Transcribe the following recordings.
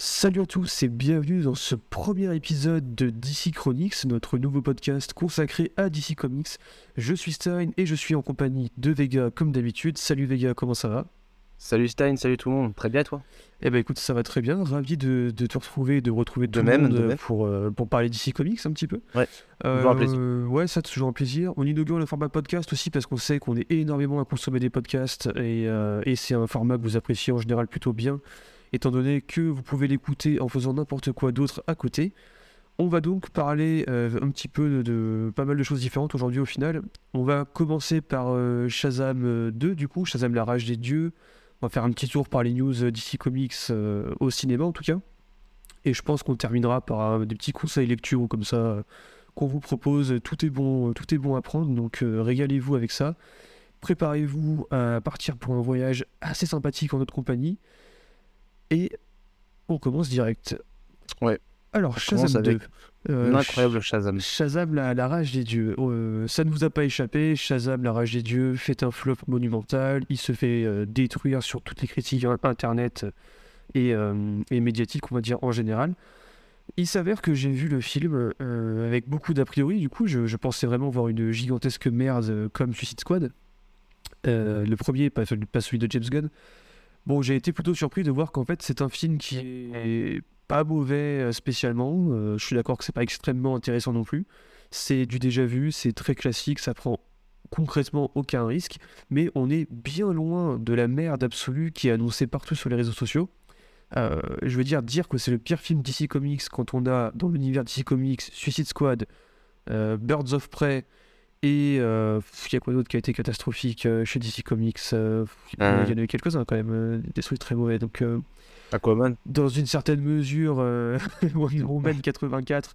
Salut à tous et bienvenue dans ce premier épisode de DC Chronix, notre nouveau podcast consacré à DC Comics. Je suis Stein et je suis en compagnie de Vega comme d'habitude. Salut Vega, comment ça va? Salut Stein, salut tout le monde, très bien toi? Eh ben écoute, ça va très bien, ravi de, de te retrouver, de retrouver tout De le même, monde de euh, même. pour, euh, pour parler DC Comics un petit peu. Ouais, toujours un plaisir. Ouais, ça toujours un plaisir. On inaugure le format podcast aussi parce qu'on sait qu'on est énormément à consommer des podcasts et, euh, et c'est un format que vous appréciez en général plutôt bien, étant donné que vous pouvez l'écouter en faisant n'importe quoi d'autre à côté. On va donc parler euh, un petit peu de, pas mal de choses différentes aujourd'hui au final. On va commencer par euh, Shazam euh, 2 du coup, Shazam la rage des dieux. On va faire un petit tour par les news euh, DC Comics euh, au cinéma en tout cas. Et je pense qu'on terminera par euh, des petits conseils lecture ou comme ça euh, qu'on vous propose. Tout est bon, tout est bon à prendre, donc euh, régalez-vous avec ça. Préparez-vous à partir pour un voyage assez sympathique en notre compagnie. Et on commence direct. Ouais. Alors, Shazam 2. avec Euh, Un incroyable Shazam. Shazam, la, la rage des dieux. Euh, ça ne vous a pas échappé. Shazam, la rage des dieux, fait un flop monumental. Il se fait euh, détruire sur toutes les critiques internet et, euh, et médiatiques, on va dire en général. Il s'avère que j'ai vu le film avec beaucoup d'a priori. Du coup, je, je pensais vraiment voir une gigantesque merde comme Suicide Squad. Le premier, pas celui de James Gunn. Bon, j'ai été plutôt surpris de voir qu'en fait, c'est un film qui est pas mauvais euh, spécialement. Euh, je suis d'accord que c'est pas extrêmement intéressant non plus. C'est du déjà vu, c'est très classique, ça prend concrètement aucun risque, mais on est bien loin de la merde absolue qui est annoncée partout sur les réseaux sociaux. Euh, je veux dire, dire que c'est le pire film DC Comics quand on a dans l'univers DC Comics Suicide Squad, Birds of Prey et euh, il y a quoi d'autre qui a été catastrophique euh, chez DC Comics euh, Il y en a- il y en a eu quelques-uns quand même, des trucs très mauvais. Donc, euh, Aquaman. dans une certaine mesure, Wonder Woman 84,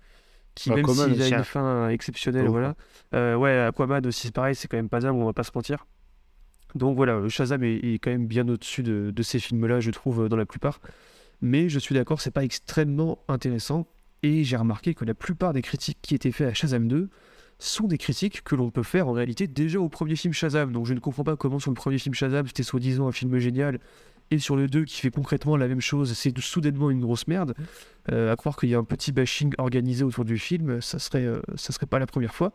qui même s'il a une hein. fin exceptionnelle, voilà. Euh, ouais, Aquaman aussi, c'est pareil, c'est quand même pas dingue, on va pas se mentir. Donc voilà, Shazam est, est quand même bien au-dessus de, de ces films-là, je trouve, dans la plupart. Mais je suis d'accord, c'est pas extrêmement intéressant. Et j'ai remarqué que la plupart des critiques qui étaient faites à Shazam 2 sont des critiques que l'on peut faire en réalité déjà au premier film Shazam. Donc je ne comprends pas comment sur le premier film Shazam c'était soi-disant un film génial et sur le 2 qui fait concrètement la même chose, c'est soudainement une grosse merde. Euh, à croire qu'il y a un petit bashing organisé autour du film, ça serait, euh, ça serait pas la première fois.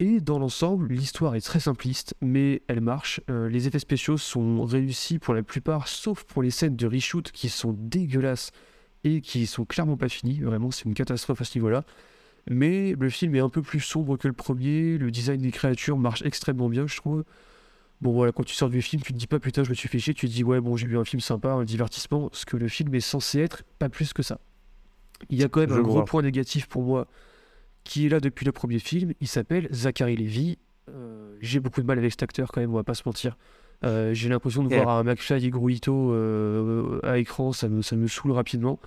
Et dans l'ensemble, l'histoire est très simpliste, mais elle marche. Euh, les effets spéciaux sont réussis pour la plupart, sauf pour les scènes de reshoot qui sont dégueulasses et qui sont clairement pas finies. Vraiment, c'est une catastrophe à ce niveau-là. Mais le film est un peu plus sombre que le premier. Le design des créatures marche extrêmement bien, je trouve. Bon voilà, quand tu sors du film, tu te dis pas putain, je me suis fait chier, tu te dis ouais, bon, j'ai vu un film sympa, un divertissement, ce que le film est censé être, pas plus que ça. Il y a quand même Je un gros vois. point négatif pour moi qui est là depuis le premier film. Il s'appelle Zachary Levy. Euh, j'ai beaucoup de mal avec cet acteur quand même, on va pas se mentir. Euh, j'ai l'impression de Yeah. voir un McFly et Gruito euh, à écran, ça me, ça me saoule rapidement.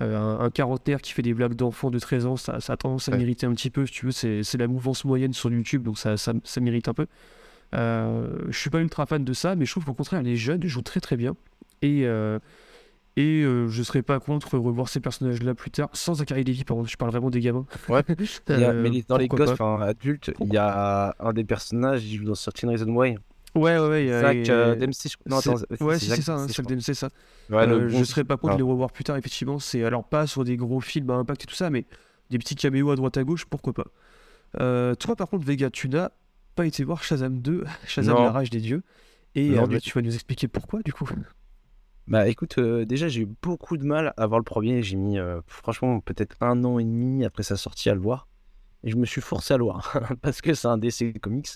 Euh, un, un quarantenaire qui fait des blagues d'enfants de 13 ans, ça, ça a tendance à Ouais. m'irriter un petit peu, si tu veux. C'est la mouvance moyenne sur YouTube, donc ça, ça, ça m'irrite un peu. Euh, je suis pas ultra fan de ça, mais je trouve qu'au contraire, les jeunes jouent très très bien. Et, euh, et euh, je serais pas contre revoir ces personnages-là plus tard, sans Zachary Levy, par contre, je parle vraiment des gamins. Ouais. A- Euh, mais dans les gosses, enfin adultes, il y a un des personnages, il joue dans Certain Reason Why. Ouais, ouais, ouais. Zach euh, je Non, c'est- attends, ouais, c'est Zach ça, hein, DMC, ça. Ouais, Euh, je serais pas contre Ah. de les revoir plus tard, effectivement. C'est alors pas sur des gros films à impact et tout ça, mais des petits caméos à droite à gauche, pourquoi pas. Euh, toi, par contre, Vega, tu n'as pas été voir Shazam 2, Shazam Non. la rage des dieux. Et Non, euh, bah, tu vas nous expliquer pourquoi, du coup. Bah écoute, euh, déjà j'ai eu beaucoup de mal à voir le premier. J'ai mis franchement peut-être un an et demi après sa sortie à le voir. Et je me suis forcé à le voir parce que c'est un DC Comics.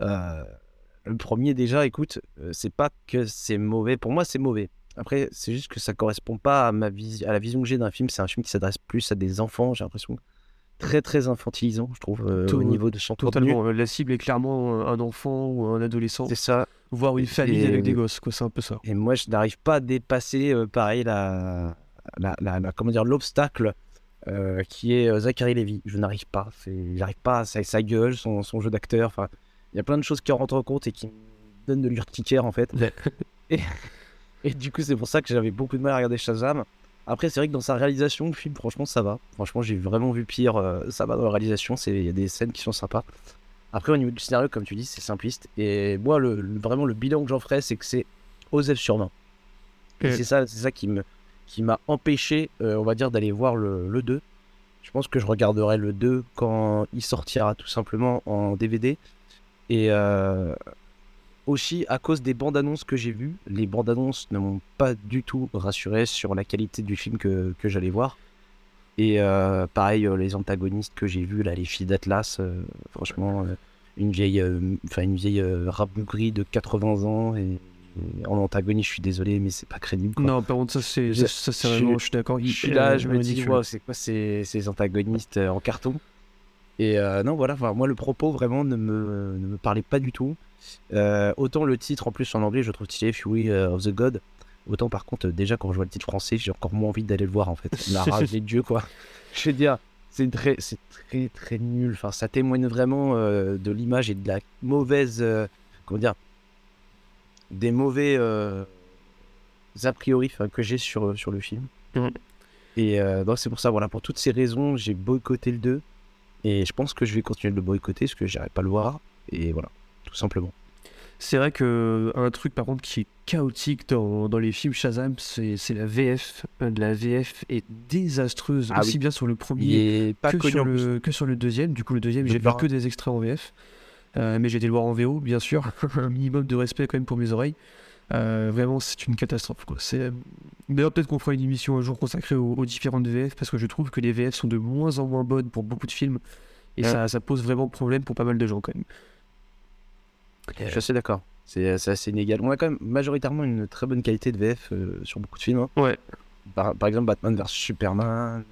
Euh, le premier déjà, écoute, euh, c'est pas que c'est mauvais. Pour moi, c'est mauvais. Après, c'est juste que ça correspond pas à ma vis- à la vision que j'ai d'un film. C'est un film qui s'adresse plus à des enfants. J'ai l'impression très très infantilisant, je trouve, euh, au niveau de son contenu. Totalement. euh, La cible est clairement un enfant ou un adolescent, C'est ça. voire une famille Et- avec des gosses, quoi. C'est un peu ça. Et moi, je n'arrive pas à dépasser, euh, pareil, la, la, la- la- comment dire, l'obstacle euh, qui est Zachary Levy. Je n'arrive pas. J'arrive pas. Sa, sa gueule, son, son jeu d'acteur. Enfin, il y a plein de choses qui rentrent en compte et qui me donnent de l'urticaire en fait. et, et du coup, c'est pour ça que j'avais beaucoup de mal à regarder Shazam. Après, c'est vrai que dans sa réalisation, le film, franchement, ça va. Franchement, j'ai vraiment vu pire. euh, ça va dans la réalisation. Il y a des scènes qui sont sympas. Après, au niveau du scénario, comme tu dis, c'est simpliste. Et moi, le, le- vraiment, le bilan que j'en ferais, c'est que c'est Osef sur 20. Et Et- c'est ça, c'est ça qui me, qui m'a empêché, euh, on va dire, d'aller voir le, le 2. Je pense que je regarderai le 2 quand il sortira tout simplement en DVD. Et euh, aussi à cause des bandes annonces que j'ai vues, les bandes annonces ne m'ont pas du tout rassuré sur la qualité du film que, que j'allais voir. Et euh, pareil, euh, les antagonistes que j'ai vus, là, les filles d'Atlas, euh, franchement, une vieille, enfin une vieille rabougrie de 80 ans et, et en antagoniste, je suis désolé, mais c'est pas crédible. quoi. Non, par contre, ça, c'est Je- ça, c'est je- vraiment, je suis d'accord. Je suis là, je me dis, wow, c'est quoi ces, ces antagonistes en carton? Et euh, non, voilà, enfin, moi le propos vraiment ne me, ne me parlait pas du tout. Euh, autant le titre en plus en anglais, je trouve stylé, Fury euh, of the God. Autant par contre, déjà quand je vois le titre français, j'ai encore moins envie d'aller le voir en fait. La rage des dieux, quoi. Je veux dire, c'est très, c'est très très nul. Enfin, ça témoigne vraiment euh, de l'image et de la mauvaise, euh, comment dire, des mauvais euh, a priori enfin, que j'ai sur, sur le film. Et euh, donc c'est pour ça, voilà, pour toutes ces raisons, j'ai boycotté le 2. Et je pense que je vais continuer de le boycotter parce que j'irai pas le voir. Et voilà, tout simplement. C'est vrai que un truc par contre qui est chaotique dans, dans les films Shazam, c'est la VF. Euh, La VF est désastreuse, Ah aussi oui. bien sur le premier pas que sur, le, que sur le deuxième. Du coup, le deuxième, j'ai vu que des extraits en VF. Euh, mais j'ai été le voir en VO, bien sûr. Un minimum de respect quand même pour mes oreilles. Euh, vraiment, c'est une catastrophe. quoi. C'est... D'ailleurs, peut-être qu'on fera une émission un jour consacrée aux, aux différentes VF, parce que je trouve que les VF sont de moins en moins bonnes pour beaucoup de films. Et Ouais. ça, ça pose vraiment problème pour pas mal de gens quand même. Je suis assez d'accord. C'est c'est assez inégal. On a quand même majoritairement une très bonne qualité de VF euh, sur beaucoup de films. hein. Ouais. Par, par exemple, Batman vs Superman. euh,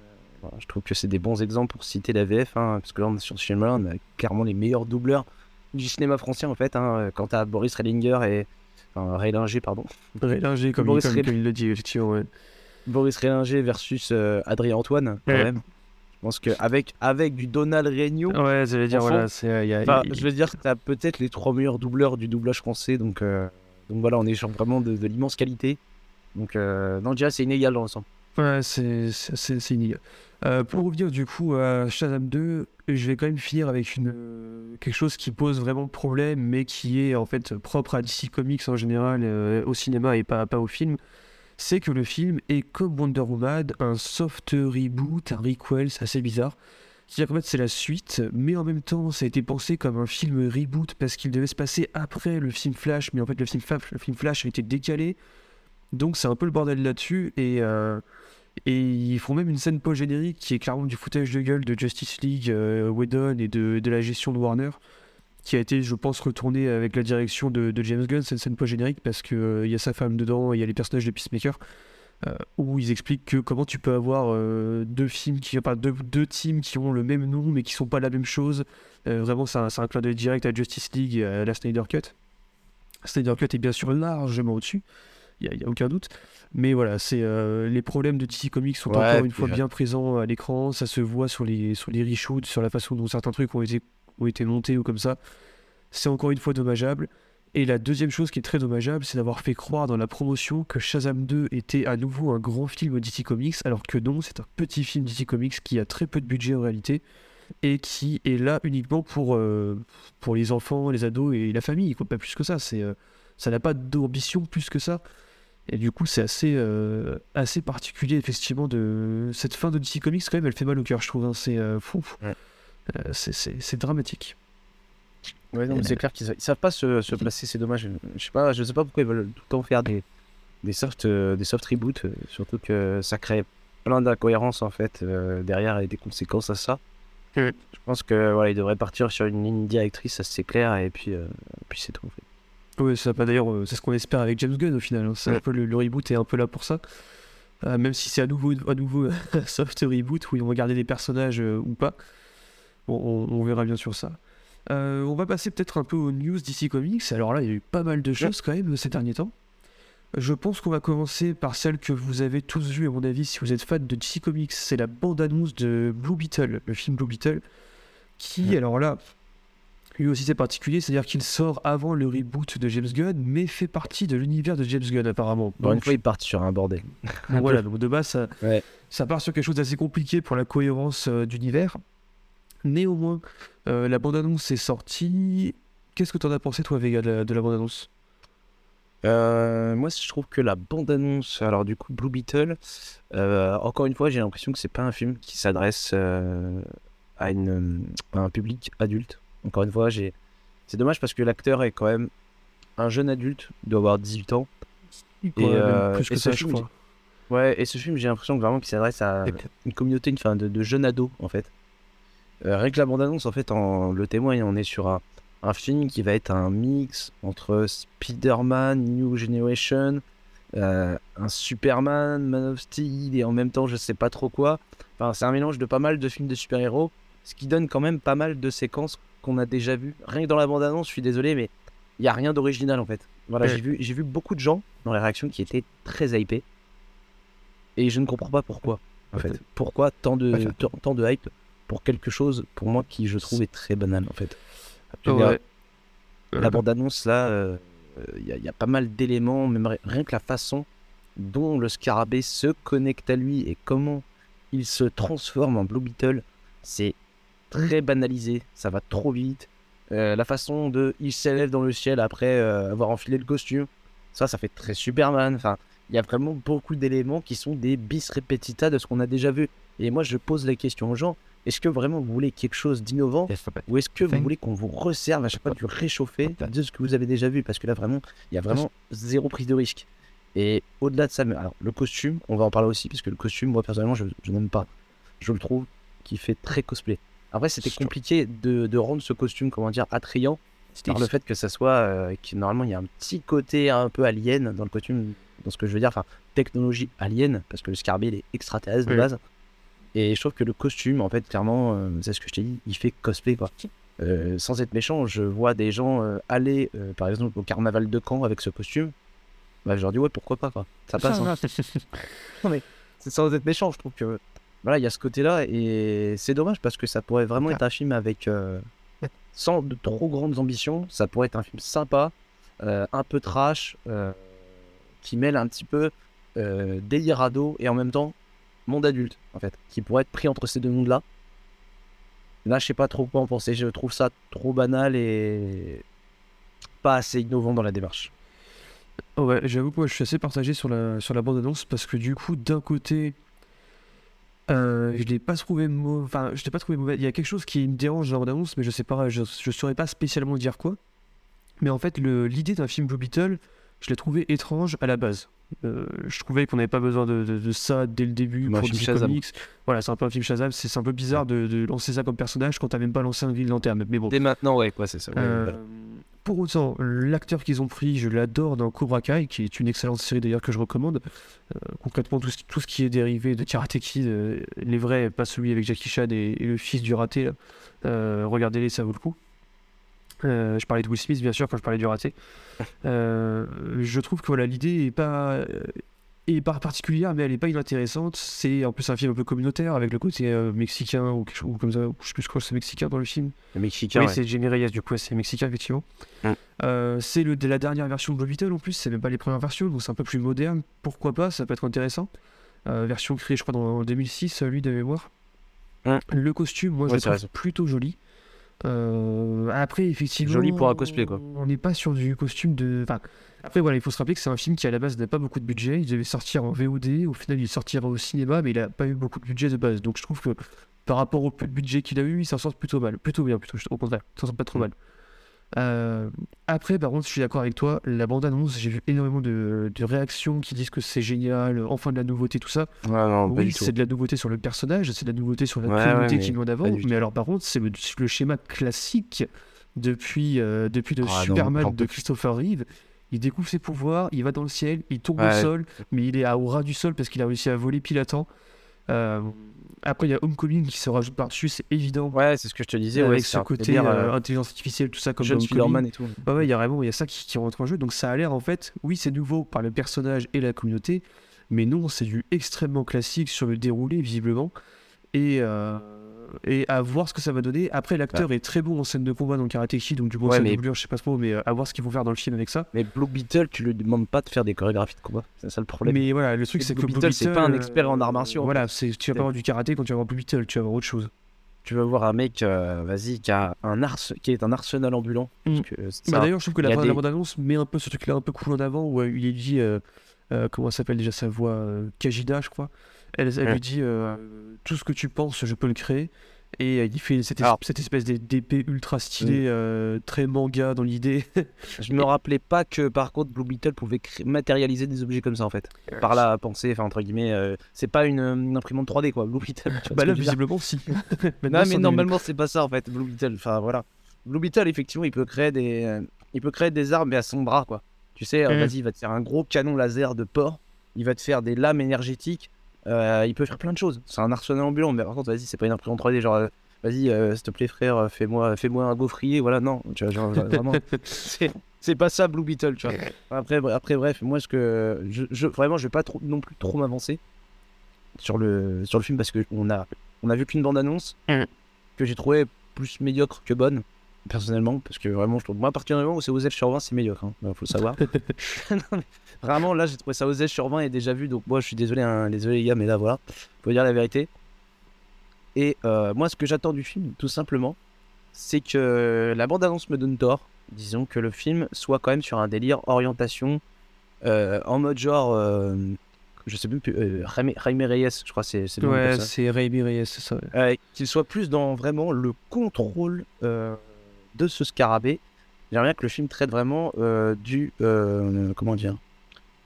voilà, je trouve que c'est des bons exemples pour citer la VF. hein, parce que là, on sur ce film-là, on a clairement les meilleurs doubleurs du cinéma français en fait. Hein, quant à Boris Rellinger et. Enfin, Rélinger, pardon. Rélinger, comme, il, Boris comme, Ré- comme il le dit, effectivement. ouais. Boris Rélinger versus euh, Adrien Antoine, quand Ouais. même. Je pense qu'avec avec du Donald Regnault, Ouais, j'allais dire, Enfant. voilà, c'est. euh, y a- enfin, y- je veux dire, t'as peut-être les trois meilleurs doubleurs du doublage français. Donc, euh, donc voilà, on est sur vraiment de, de l'immense qualité. Donc, euh, non, déjà, c'est inégal dans l'ensemble. Ouais, c'est inégal. Euh, pour revenir du coup à Shazam 2, je vais quand même finir avec une, quelque chose qui pose vraiment problème, mais qui est en fait propre à DC Comics en général, euh, au cinéma et pas, pas au film. C'est que le film est comme Wonder Woman, un soft reboot, un requel, c'est assez bizarre. C'est-à-dire qu'en fait c'est la suite, mais en même temps ça a été pensé comme un film reboot parce qu'il devait se passer après le film Flash, mais en fait le film le film Flash a été décalé. Donc c'est un peu le bordel là-dessus. Et, euh, et ils font même une scène post-générique qui est clairement du footage de gueule de Justice League, euh, Whedon et de, de la gestion de Warner qui a été je pense retournée avec la direction de, James Gunn, cette scène post-générique parce qu'il y a sa femme dedans il y a les personnages de Peacemaker euh, où ils expliquent que comment tu peux avoir euh, deux films qui enfin, deux, deux teams qui ont le même nom mais qui sont pas la même chose. Euh, vraiment c'est un, un clin d'œil direct à Justice League et à la Snyder Cut. Snyder Cut est bien sûr largement au-dessus il n'y a, aucun doute mais voilà c'est euh, les problèmes de DC Comics sont Ouais, encore une fois euh, bien présents à l'écran ça se voit sur les, sur les reshoots sur la façon dont certains trucs ont été, ont été montés ou comme ça c'est encore une fois dommageable et la deuxième chose qui est très dommageable, c'est d'avoir fait croire dans la promotion que Shazam 2 était à nouveau un grand film DC Comics, alors que non, c'est un petit film DC Comics qui a très peu de budget en réalité, et qui est là uniquement pour, euh, pour les enfants, les ados et la famille, quoi, pas plus que ça. C'est, euh, ça n'a pas d'ambition plus que ça. Et du coup, c'est assez, euh, assez particulier, effectivement, de cette fin de DC Comics, quand même, elle fait mal au cœur, je trouve. hein. C'est, euh, fou. Ouais. Euh, c'est, c'est- c'est dramatique. Ouais, non, mais c'est clair qu'ils ils savent pas se, se placer, c'est dommage. Je sais pas, je sais pas pourquoi ils veulent tout le temps faire des, des soft, euh, des soft reboots, euh, surtout que ça crée plein d'incohérences en fait euh, derrière et des conséquences à ça. Ouais. Je pense que voilà, ils devraient partir sur une ligne directrice assez claire et puis, euh, puis c'est tout. En fait. Ça pas d'ailleurs, euh, c'est ce qu'on espère avec James Gunn au final. hein. C'est un peu le, le reboot est un peu là pour ça. Euh, même si c'est à nouveau, à nouveau un soft reboot où ils vont garder les personnages euh, ou pas. Bon, on, on verra bien sur ça. Euh, on va passer peut-être un peu aux news d'ici Comics. Alors là, il y a eu pas mal de choses quand même ces derniers temps. Je pense qu'on va commencer par celle que vous avez tous vue, à mon avis, si vous êtes fan de DC Comics. C'est la bande-annonce de Blue Beetle, le film Blue Beetle, qui, Ouais. alors là, lui aussi c'est particulier, c'est-à-dire qu'il sort avant le reboot de James Gunn, mais fait partie de l'univers de James Gunn apparemment. Encore une fois, ils partent sur un bordel. donc voilà, donc de base ça, Ouais. ça part sur quelque chose d'assez compliqué pour la cohérence euh, d'univers. Néanmoins, euh, la bande-annonce est sortie. Qu'est-ce que t'en as pensé toi, Vega, de la, de la bande-annonce? Euh, moi, je trouve que la bande-annonce, alors du coup, Blue Beetle, euh, encore une fois, j'ai l'impression que c'est pas un film qui s'adresse euh, à un public adulte. Encore une fois, j'ai... c'est dommage parce que l'acteur est quand même un jeune adulte, il doit avoir 18 ans. Et, euh, plus que et ça, ce je film, crois. Ouais, et ce film, j'ai l'impression que vraiment qu'il s'adresse à une communauté enfin, de, de jeunes ados, en fait. Euh, que la bande-annonce, en fait, en, le témoigne, on est sur un, un film qui va être un mix entre Spider-Man, New Generation, euh, un Superman, Man of Steel, et en même temps, je sais pas trop quoi. Enfin, c'est un mélange de pas mal de films de super-héros, ce qui donne quand même pas mal de séquences qu'on a déjà vues. Rien que dans la bande-annonce, je suis désolé, mais il y a rien d'original, en fait. Voilà, Ouais. j'ai vu, j'ai vu beaucoup de gens dans les réactions qui étaient très hypés. Et je ne comprends pas pourquoi, en fait. Pourquoi tant de, Ouais. tant- de hype pour quelque chose, pour moi, qui je trouve est très banal, en fait. La Euh, bande-annonce, là, il y, a- y a pas mal d'éléments, même ri- rien que la façon dont le scarabée se connecte à lui et comment il se transforme en Blue Beetle, c'est très banalisé, ça va trop vite. Euh, la façon de il s'élève dans le ciel après euh, avoir enfilé le costume, ça, ça fait très Superman. Enfin, il y a vraiment beaucoup d'éléments qui sont des bis repetita de ce qu'on a déjà vu. Et moi, je pose la question aux gens est-ce que vraiment vous voulez quelque chose d'innovant ou est-ce que vous voulez qu'on vous resserve à chaque fois du réchauffé de ce que vous avez déjà vu? Parce que là, vraiment, il y a vraiment zéro prise de risque. Et au-delà de ça, alors le costume, on va en parler aussi, parce que le costume, moi personnellement, je, je n'aime pas. Je le trouve qui fait très cosplay. Après, c'était compliqué de, de rendre ce costume, comment dire, attrayant par le fait que ça soit. euh, que normalement, il y a un petit côté un peu alien dans le costume, dans ce que je veux dire, enfin, technologie alien, parce que le scarabée, il est extraterrestre de Oui. base. Et je trouve que le costume, en fait, clairement, euh, c'est ce que je t'ai dit, il fait cosplay, quoi. Euh, sans être méchant, je vois des gens euh, aller, par exemple, au carnaval de Caen avec ce costume. Bah, je leur dis, ouais, pourquoi pas, quoi. Ça passe. hein. C'est sans être méchant, je trouve que. Voilà, il y a ce côté-là, et c'est dommage parce que ça pourrait vraiment être un film avec. euh, sans de trop grandes ambitions, ça pourrait être un film sympa, euh, un peu trash, euh, qui mêle un petit peu délire ado et en même temps monde adulte, en fait, qui pourrait être pris entre ces deux mondes-là. Là, je sais pas trop quoi en penser. Je trouve ça trop banal et pas assez innovant dans la démarche. Ouais, j'avoue que moi je suis assez partagé sur la, sur la bande-annonce parce que du coup, d'un côté, euh, je l'ai pas trouvé mauvais. Enfin, je l'ai pas trouvé mauvais. Il y a quelque chose qui me dérange dans la bande-annonce, mais je sais pas, je, je saurais pas spécialement dire quoi. Mais en fait, l'idée d'un film Blue Beetle, je l'ai trouvé étrange à la base. Euh, je trouvais qu'on n'avait pas besoin de, de- de ça dès le début pour Shazam. Comics. Voilà, c'est un peu un film Shazam. C'est un peu bizarre de, de lancer ça comme personnage quand t'as même pas lancé un Green Lantern. Mais bon. Dès maintenant, ouais, quoi, c'est ça. ouais, Euh, voilà. Pour autant, l'acteur qu'ils ont pris, je l'adore dans Cobra Kai, qui est une excellente série d'ailleurs que je recommande. Euh, concrètement, tout ce, tout ce qui est dérivé de Karate Kid, euh, les vrais, pas celui avec Jackie Chan et, et le fils du raté. Euh, regardez-les, ça vaut le coup. Je parlais de Will Smith, bien sûr, quand je parlais du raté. Je trouve que voilà, l'idée est pas, est pas particulière, mais elle est pas inintéressante. C'est en plus un film un peu communautaire avec le côté euh, mexicain ou quelque chose comme ça. Je sais plus, je que c'est mexicain dans le film. Le Mexicain, Oui, ouais. c'est Jamie Reyes, du coup, c'est mexicain, effectivement. Mm. Euh, c'est le, la dernière version de Beetle en plus, c'est même pas les premières versions, donc c'est un peu plus moderne. Pourquoi pas, ça peut être intéressant. Euh, version créée, je crois, dans, en 2006, euh, lui, de mémoire. Mm. Le costume, moi, je Ouais, le t'as trouve plutôt joli. Euh, après, effectivement. Joli pour un cosplay, quoi. On n'est pas sur du costume de. Enfin, après, voilà, il faut se rappeler que c'est un film qui, à la base, n'a pas beaucoup de budget. Il devait sortir en VOD. Au final, il sortira au cinéma, mais il a pas eu beaucoup de budget de base. Donc, je trouve que par rapport au peu de budget qu'il a eu, il s'en sort plutôt mal. Plutôt bien, plutôt, au contraire. Il s'en sort pas trop Mm. mal. Euh, après, par contre, je suis d'accord avec toi. La bande-annonce, j'ai vu énormément de, de réactions qui disent que c'est génial, enfin de la nouveauté, tout ça. Ouais, non, pas oui, c'est de la nouveauté sur le personnage, c'est de la nouveauté sur la Ouais, communauté ouais, qui mais met en avant. pas du Mais alors, par contre, c'est le, le schéma classique depuis, euh, depuis le Ah Superman de. Christopher Reeve. Il découvre ses pouvoirs, il va dans le ciel, il tombe au sol, mais il est à, au ras du sol parce qu'il a réussi à voler pile à temps. Euh, après, il y a Homecoming qui se rajoute par-dessus, c'est évident. Ouais, c'est ce que je te disais. avec ouais, ce côté euh, euh, intelligence artificielle, tout ça, comme Homecoming. Spider-Man et tout. Ouais, ouais, il y a vraiment il y a ça qui, qui rentre en jeu. Donc ça a l'air en fait, oui, c'est nouveau par le personnage et la communauté, mais non, c'est du extrêmement classique sur le déroulé, visiblement. Et, euh, et à voir ce que ça va donner. Après, l'acteur est très bon en scène de combat dans Karate Kid, donc du coup, Ouais, mais- doublure, je sais pas trop, mais euh, à voir ce qu'ils vont faire dans le film avec ça. Mais Blue Beetle, tu lui demandes pas de faire des chorégraphies de combat. C'est ça le problème. Mais voilà, le truc, c'est que Blue Beetle, c'est pas un expert en arts euh, martiaux, Voilà, c'est- tu vas pas avoir du karaté quand tu vas avoir Blue Beetle, tu vas avoir autre chose. tu veux voir un mec, euh, vas-y, qui a un ars, qui est un arsenal ambulant. Mm. Bah. D'ailleurs, je trouve que la, des- la bande-annonce met un peu ce truc-là un peu cool en avant où euh, il dit euh, euh, comment s'appelle déjà sa voix euh, Kajida, je crois. Elle, elle Ouais. lui dit euh, tout ce que tu penses, je peux le créer. Et euh, il fait cette, es- Alors- cette espèce d'é- d'épée ultra stylée, euh, très manga dans l'idée. Je me rappelais pas que par contre Blue Beetle pouvait matérialiser des objets comme ça en fait. Par là à penser, enfin entre guillemets, euh, c'est pas une, une imprimante 3D quoi, Blue Beetle. bah là, visiblement, si. Non mais normalement c'est pas ça en fait, Blue Beetle. Enfin voilà. Blue Beetle effectivement il peut créer des, euh, il peut créer des armes mais à son bras quoi. Tu sais, euh, Mm. vas-y il va te faire un gros canon laser de porc, il va te faire des lames énergétiques, euh, il peut faire plein de choses. C'est un arsenal ambulant mais par contre vas-y c'est pas une imprimante 3D genre. euh, Vas-y, euh, s'il te plaît, frère, fais-moi fais-moi un gaufrier. Voilà, non, tu vois, genre, vraiment, c'est pas ça Blue Beetle, tu vois. Après, après bref, moi, ce que je, je- vraiment, je vais pas trop, non plus trop m'avancer sur le, sur le film parce que on a, on a vu qu'une bande-annonce Mm. que j'ai trouvé plus médiocre que bonne, personnellement, parce que vraiment, je trouve, moi, à partir du moment où c'est Osef sur 20, c'est médiocre, hein, faut le savoir. Non, vraiment, là, j'ai trouvé ça Osef sur 20 et déjà vu, donc moi, je suis désolé, hein, désolé les gars, mais là, voilà, faut dire la vérité. Et euh, moi, ce que j'attends du film, tout simplement, c'est que la bande-annonce me donne tort. Disons que le film soit quand même sur un délire orientation euh, en mode genre, euh, je sais plus, Jaime, Jaime Reyes, je crois que c'est le Ouais, c'est Raimi Reyes, c'est ça. ouais. Qu'il soit plus dans vraiment le contrôle de ce scarabée. J'aimerais bien que le film traite vraiment euh, du, euh, comment dire,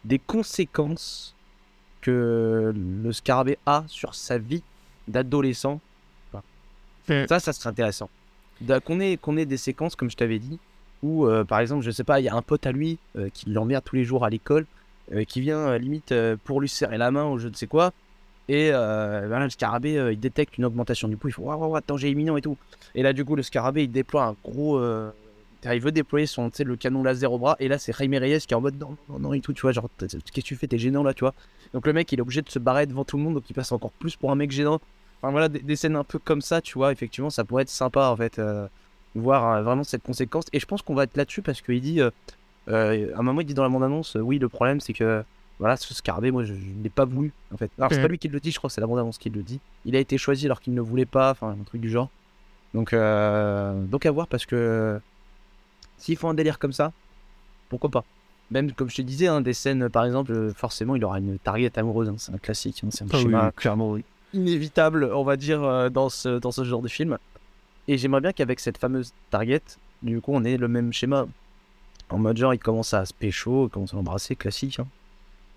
des conséquences que le scarabée a sur sa vie d'adolescent. Ça, ça serait intéressant. Qu'on ait, qu'on ait des séquences, comme je t'avais dit, où, euh, par exemple, je sais pas, il y a un pote à lui qui l'emmerde tous les jours à l'école, qui vient limite pour lui serrer la main ou je ne sais quoi. Et euh, le scarabée, euh, il détecte une augmentation du coup, il faut waouh, waouh, danger imminent et tout. Et là, du coup, le scarabée, il déploie un gros. euh, il veut déployer son, le canon laser au bras. Et là, c'est Jaime Reyes qui est en mode non, non, non, et tout, tu vois. Genre, qu'est-ce que tu fais T'es gênant là, tu vois. Donc, le mec, il est obligé de se barrer devant tout le monde, donc il passe encore plus pour un mec gênant. Enfin, voilà, des, des scènes un peu comme ça, tu vois. Effectivement, ça pourrait être sympa, en fait, euh, voir euh, vraiment cette conséquence. Et je pense qu'on va être là-dessus parce qu'il dit. euh, à un moment, il dit dans la bande-annonce, oui, le problème, c'est que voilà, ce scarabée, moi, je, ne l'ai pas voulu, en fait. Alors, c'est Mhm. pas lui qui le dit, je crois que c'est la bande-annonce qui le dit. Il a été choisi alors qu'il ne voulait pas, enfin, un truc du genre. Donc, euh, donc à voir, parce que s'il faut un délire comme ça, pourquoi pas Même, comme je te disais, hein, des scènes, par exemple, forcément, il aura une target amoureuse, hein, c'est un classique, hein, c'est un Ah oui, schéma clairement, oui. inévitable, on va dire, euh, dans ce, dans ce genre de film. Et j'aimerais bien qu'avec cette fameuse target, du coup, on ait le même schéma. En mode genre, il commence à se pécho, il commence à l'embrasser, classique.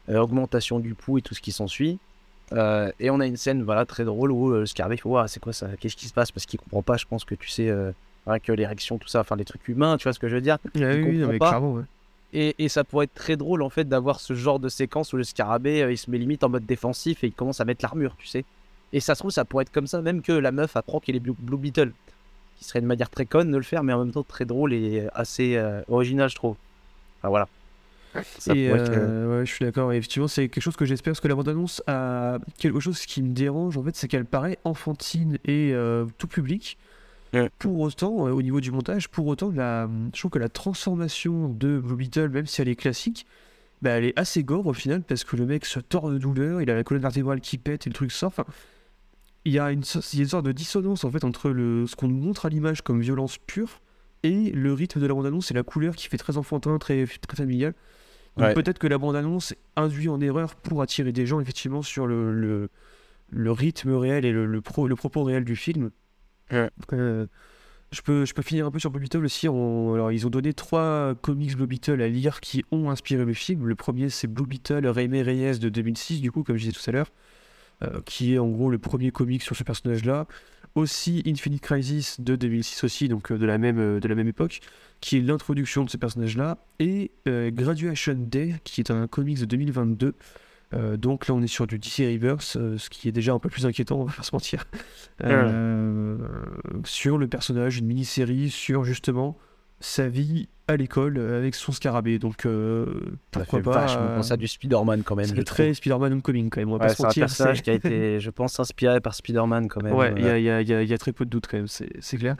Euh, augmentation du pouls et tout ce qui s'ensuit. Euh, et on a une scène voilà, très drôle où euh, le scarabée fait Ouah, c'est quoi ça? Qu'est-ce qui se passe? Parce qu'il comprend pas, je pense que tu sais, euh, que l'érection, tout ça, enfin les trucs humains, tu vois ce que je veux dire? Ah oui, oui, non, comprend mais pas. clairement, ouais. et, et ça pourrait être très drôle en fait d'avoir ce genre de séquence où le scarabée euh, il se met limite en mode défensif et il commence à mettre l'armure, tu sais. Et ça se trouve, ça pourrait être comme ça, même que la meuf apprend qu'il est Blue, Blue Beetle. Qui serait une manière très conne de le faire, mais en même temps très drôle et assez euh, original, je trouve. Enfin voilà. Et euh, ouais, je suis d'accord. Effectivement, c'est quelque chose que j'espère parce que la bande-annonce a quelque chose qui me dérange en fait, c'est qu'elle paraît enfantine et euh, tout public. Ouais. Pour autant, euh, au niveau du montage, pour autant, la, je trouve que la transformation de Blue Beetle, même si elle est classique, bah, elle est assez gore au final parce que le mec se tord de douleur, il a la colonne vertébrale qui pète et le truc sort. Enfin, il y a une, so- il y a une sorte de dissonance en fait entre le, ce qu'on nous montre à l'image comme violence pure et le rythme de la bande-annonce et la couleur qui fait très enfantin, très, très familial. Donc Ouais. peut-être que la bande-annonce induit en erreur pour attirer des gens effectivement sur le, le, le rythme réel et le, le, pro- le propos réel du film. Ouais. Euh, je, peux, je peux finir un peu sur Blue Beetle aussi. en- alors, ils ont donné trois comics Blue Beetle à lire qui ont inspiré le film. Le premier, c'est Blue Beetle Raime Reyes de 2006, du coup, comme je disais tout à l'heure, euh, qui est en gros le premier comic sur ce personnage-là. Aussi Infinite Crisis de 2006 aussi, donc euh, de, la même, euh, de la même époque, qui est l'introduction de ce personnage-là. Et euh, Graduation Day, qui est un comics de 2022. Euh, donc là, on est sur du DC Reverse, euh, ce qui est déjà un peu plus inquiétant, on va pas se mentir. Euh, sur le personnage, une mini-série sur justement sa vie à l'école euh, avec son scarabée. Donc euh, pourquoi pas. vachement euh, penser à du Spider-Man quand même. c'est très. Spider-Man Homecoming quand même, on va Ouais, pas se c'est un personnage qui a été, je pense, inspiré par Spider-Man quand même. Ouais, il y, a- il y a- il y a- il y a très peu de doutes quand même, c'est clair.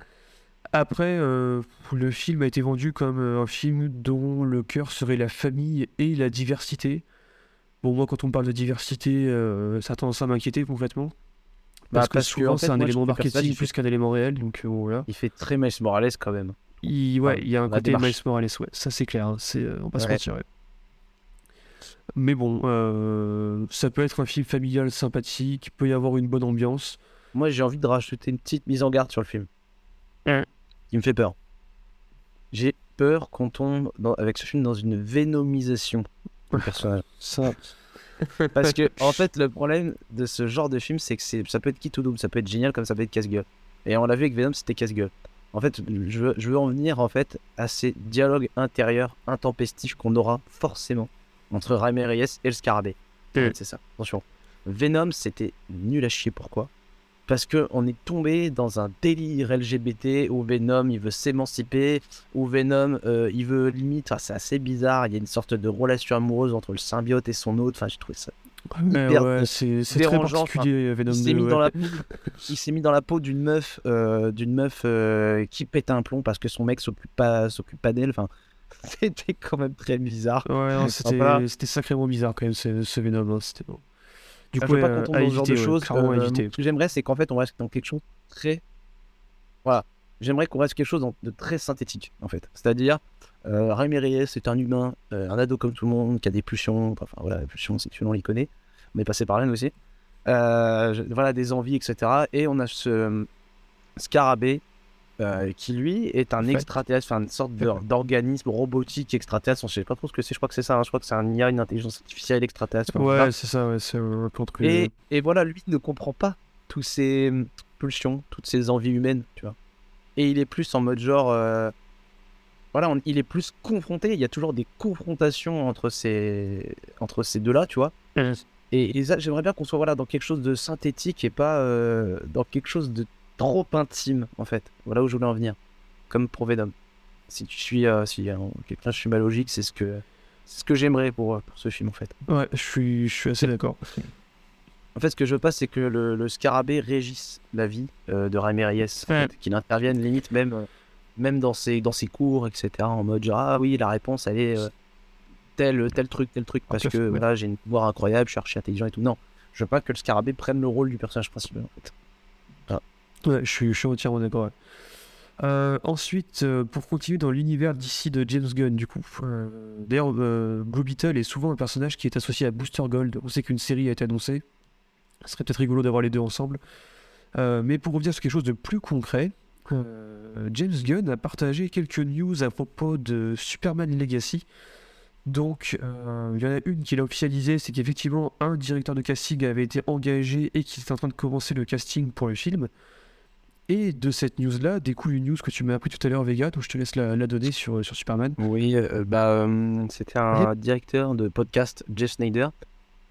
Après, euh, le film a été vendu comme un film dont le cœur serait la famille et la diversité. Bon, moi, quand on parle de diversité, ça a tendance à m'inquiéter concrètement. Bah, Parce que parce souvent, en fait, c'est un moi, élément marketing plus qu'un élément réel. Donc voilà. Il fait très Miles Morales quand même. Il, ouais, il y a un côté. Miles Morales, ouais, ça c'est clair, hein, c'est, euh, on va pas se Ouais. mentir. ouais. Mais bon, euh, ça peut être un film familial sympathique, il peut y avoir une bonne ambiance. Moi, j'ai envie de rajouter une petite mise en garde sur le film. Hein. Qui me fait peur. J'ai peur qu'on tombe dans- avec ce film dans une vénomisation du personnage. Ça, Parce que, en fait, le problème de ce genre de film, c'est que c'est, ça peut être qui tout double. Ça peut être génial comme ça peut être casse-gueule. Et on l'a vu avec Venom, c'était casse-gueule. En fait, je veux, je veux en venir en fait à ces dialogues intérieurs intempestifs qu'on aura forcément entre Raimi Reyes et le Scarabée. C'est ça. Attention. Venom, c'était nul à chier. Pourquoi? Parce que on est tombé dans un délire LGBT où Venom il veut s'émanciper, où Venom euh, il veut limite. enfin, c'est assez bizarre. Il y a une sorte de relation amoureuse entre le symbiote et son hôte. Enfin, j'ai trouvé ça hyper ouais, c'est, c'est très particulier, Venom il s'est 2, mis ouais. mis dans la peau d'une meuf euh, d'une meuf euh, qui pète un plomb parce que son mec s'occupe pas s'occupe pas d'elle enfin c'était quand même très bizarre Ouais, c'était, Voilà. sacrément bizarre quand même ce, ce Venom. hein, c'était bon. Du Ah, coup, je pas tombe à ce genre de éviter, choses à euh, éviter. ce que j'aimerais c'est qu'en fait on reste dans quelque chose de très voilà j'aimerais qu'on reste quelque chose de très synthétique en fait c'est-à-dire euh, Raimi Reyes c'est un humain euh, un ado comme tout le monde qui a des pulsions enfin voilà les pulsions sexuelles on les connaît on est passé par là nous aussi Euh, je- voilà des envies etc et on a ce euh, scarabée euh, qui lui est un extraterrestre, enfin une sorte d'or- d'organisme robotique extraterrestre. Je sais pas trop ce que c'est. Je crois que c'est ça. hein, Je crois que c'est un IA, une intelligence artificielle extraterrestre. Ouais, c'est ça, ouais, c'est Et, et voilà, lui ne comprend pas tous ces hum, pulsions, toutes ces envies humaines, tu vois. Et il est plus en mode genre, voilà, on- il est plus confronté. Il y a toujours des confrontations entre ces, entre ces deux-là, tu vois. Et, et j'aimerais bien qu'on soit voilà dans quelque chose de synthétique et pas euh, dans quelque chose de trop intime, en fait. Voilà où je voulais en venir. Comme pour Venom. Si tu suis, euh, si euh, quelqu'un suit ma logique, c'est ce que, c'est ce que j'aimerais pour, euh, pour ce film, en fait. Ouais, je suis, je suis assez d'accord. En fait, ce que je veux pas, c'est que le, le scarabée régisse la vie de Raimi Reyes, en Ouais. qu'il intervienne limite même, même dans ses, dans ses cours, etc. En mode genre, ah oui, la réponse, elle est euh, tel, tel truc, tel truc, parce que voilà, j'ai une pouvoir incroyable, je suis archi intelligent et tout. Non, je veux pas que le scarabée prenne le rôle du personnage principal, en fait. Ouais, je suis, je suis entièrement d'accord. ouais. Euh, ensuite, euh, pour continuer dans l'univers d'ici de James Gunn, du coup. euh, D'ailleurs, Blue Beetle est souvent un personnage qui est associé à Booster Gold. On sait qu'une série a été annoncée. Ce serait peut-être rigolo d'avoir les deux ensemble. Mais pour revenir sur quelque chose de plus concret, euh, James Gunn a partagé quelques news à propos de Superman Legacy. Donc, euh, il y en a une qu'il a officialisée, c'est qu'effectivement, un directeur de casting avait été engagé et qu'il était en train de commencer le casting pour le film. Et de cette news-là découle une news que tu m'as appris tout à l'heure, Vega, donc je te laisse la, la donner sur, sur Superman. Oui, euh, bah, euh, c'était un directeur de podcast, Jeff Snyder.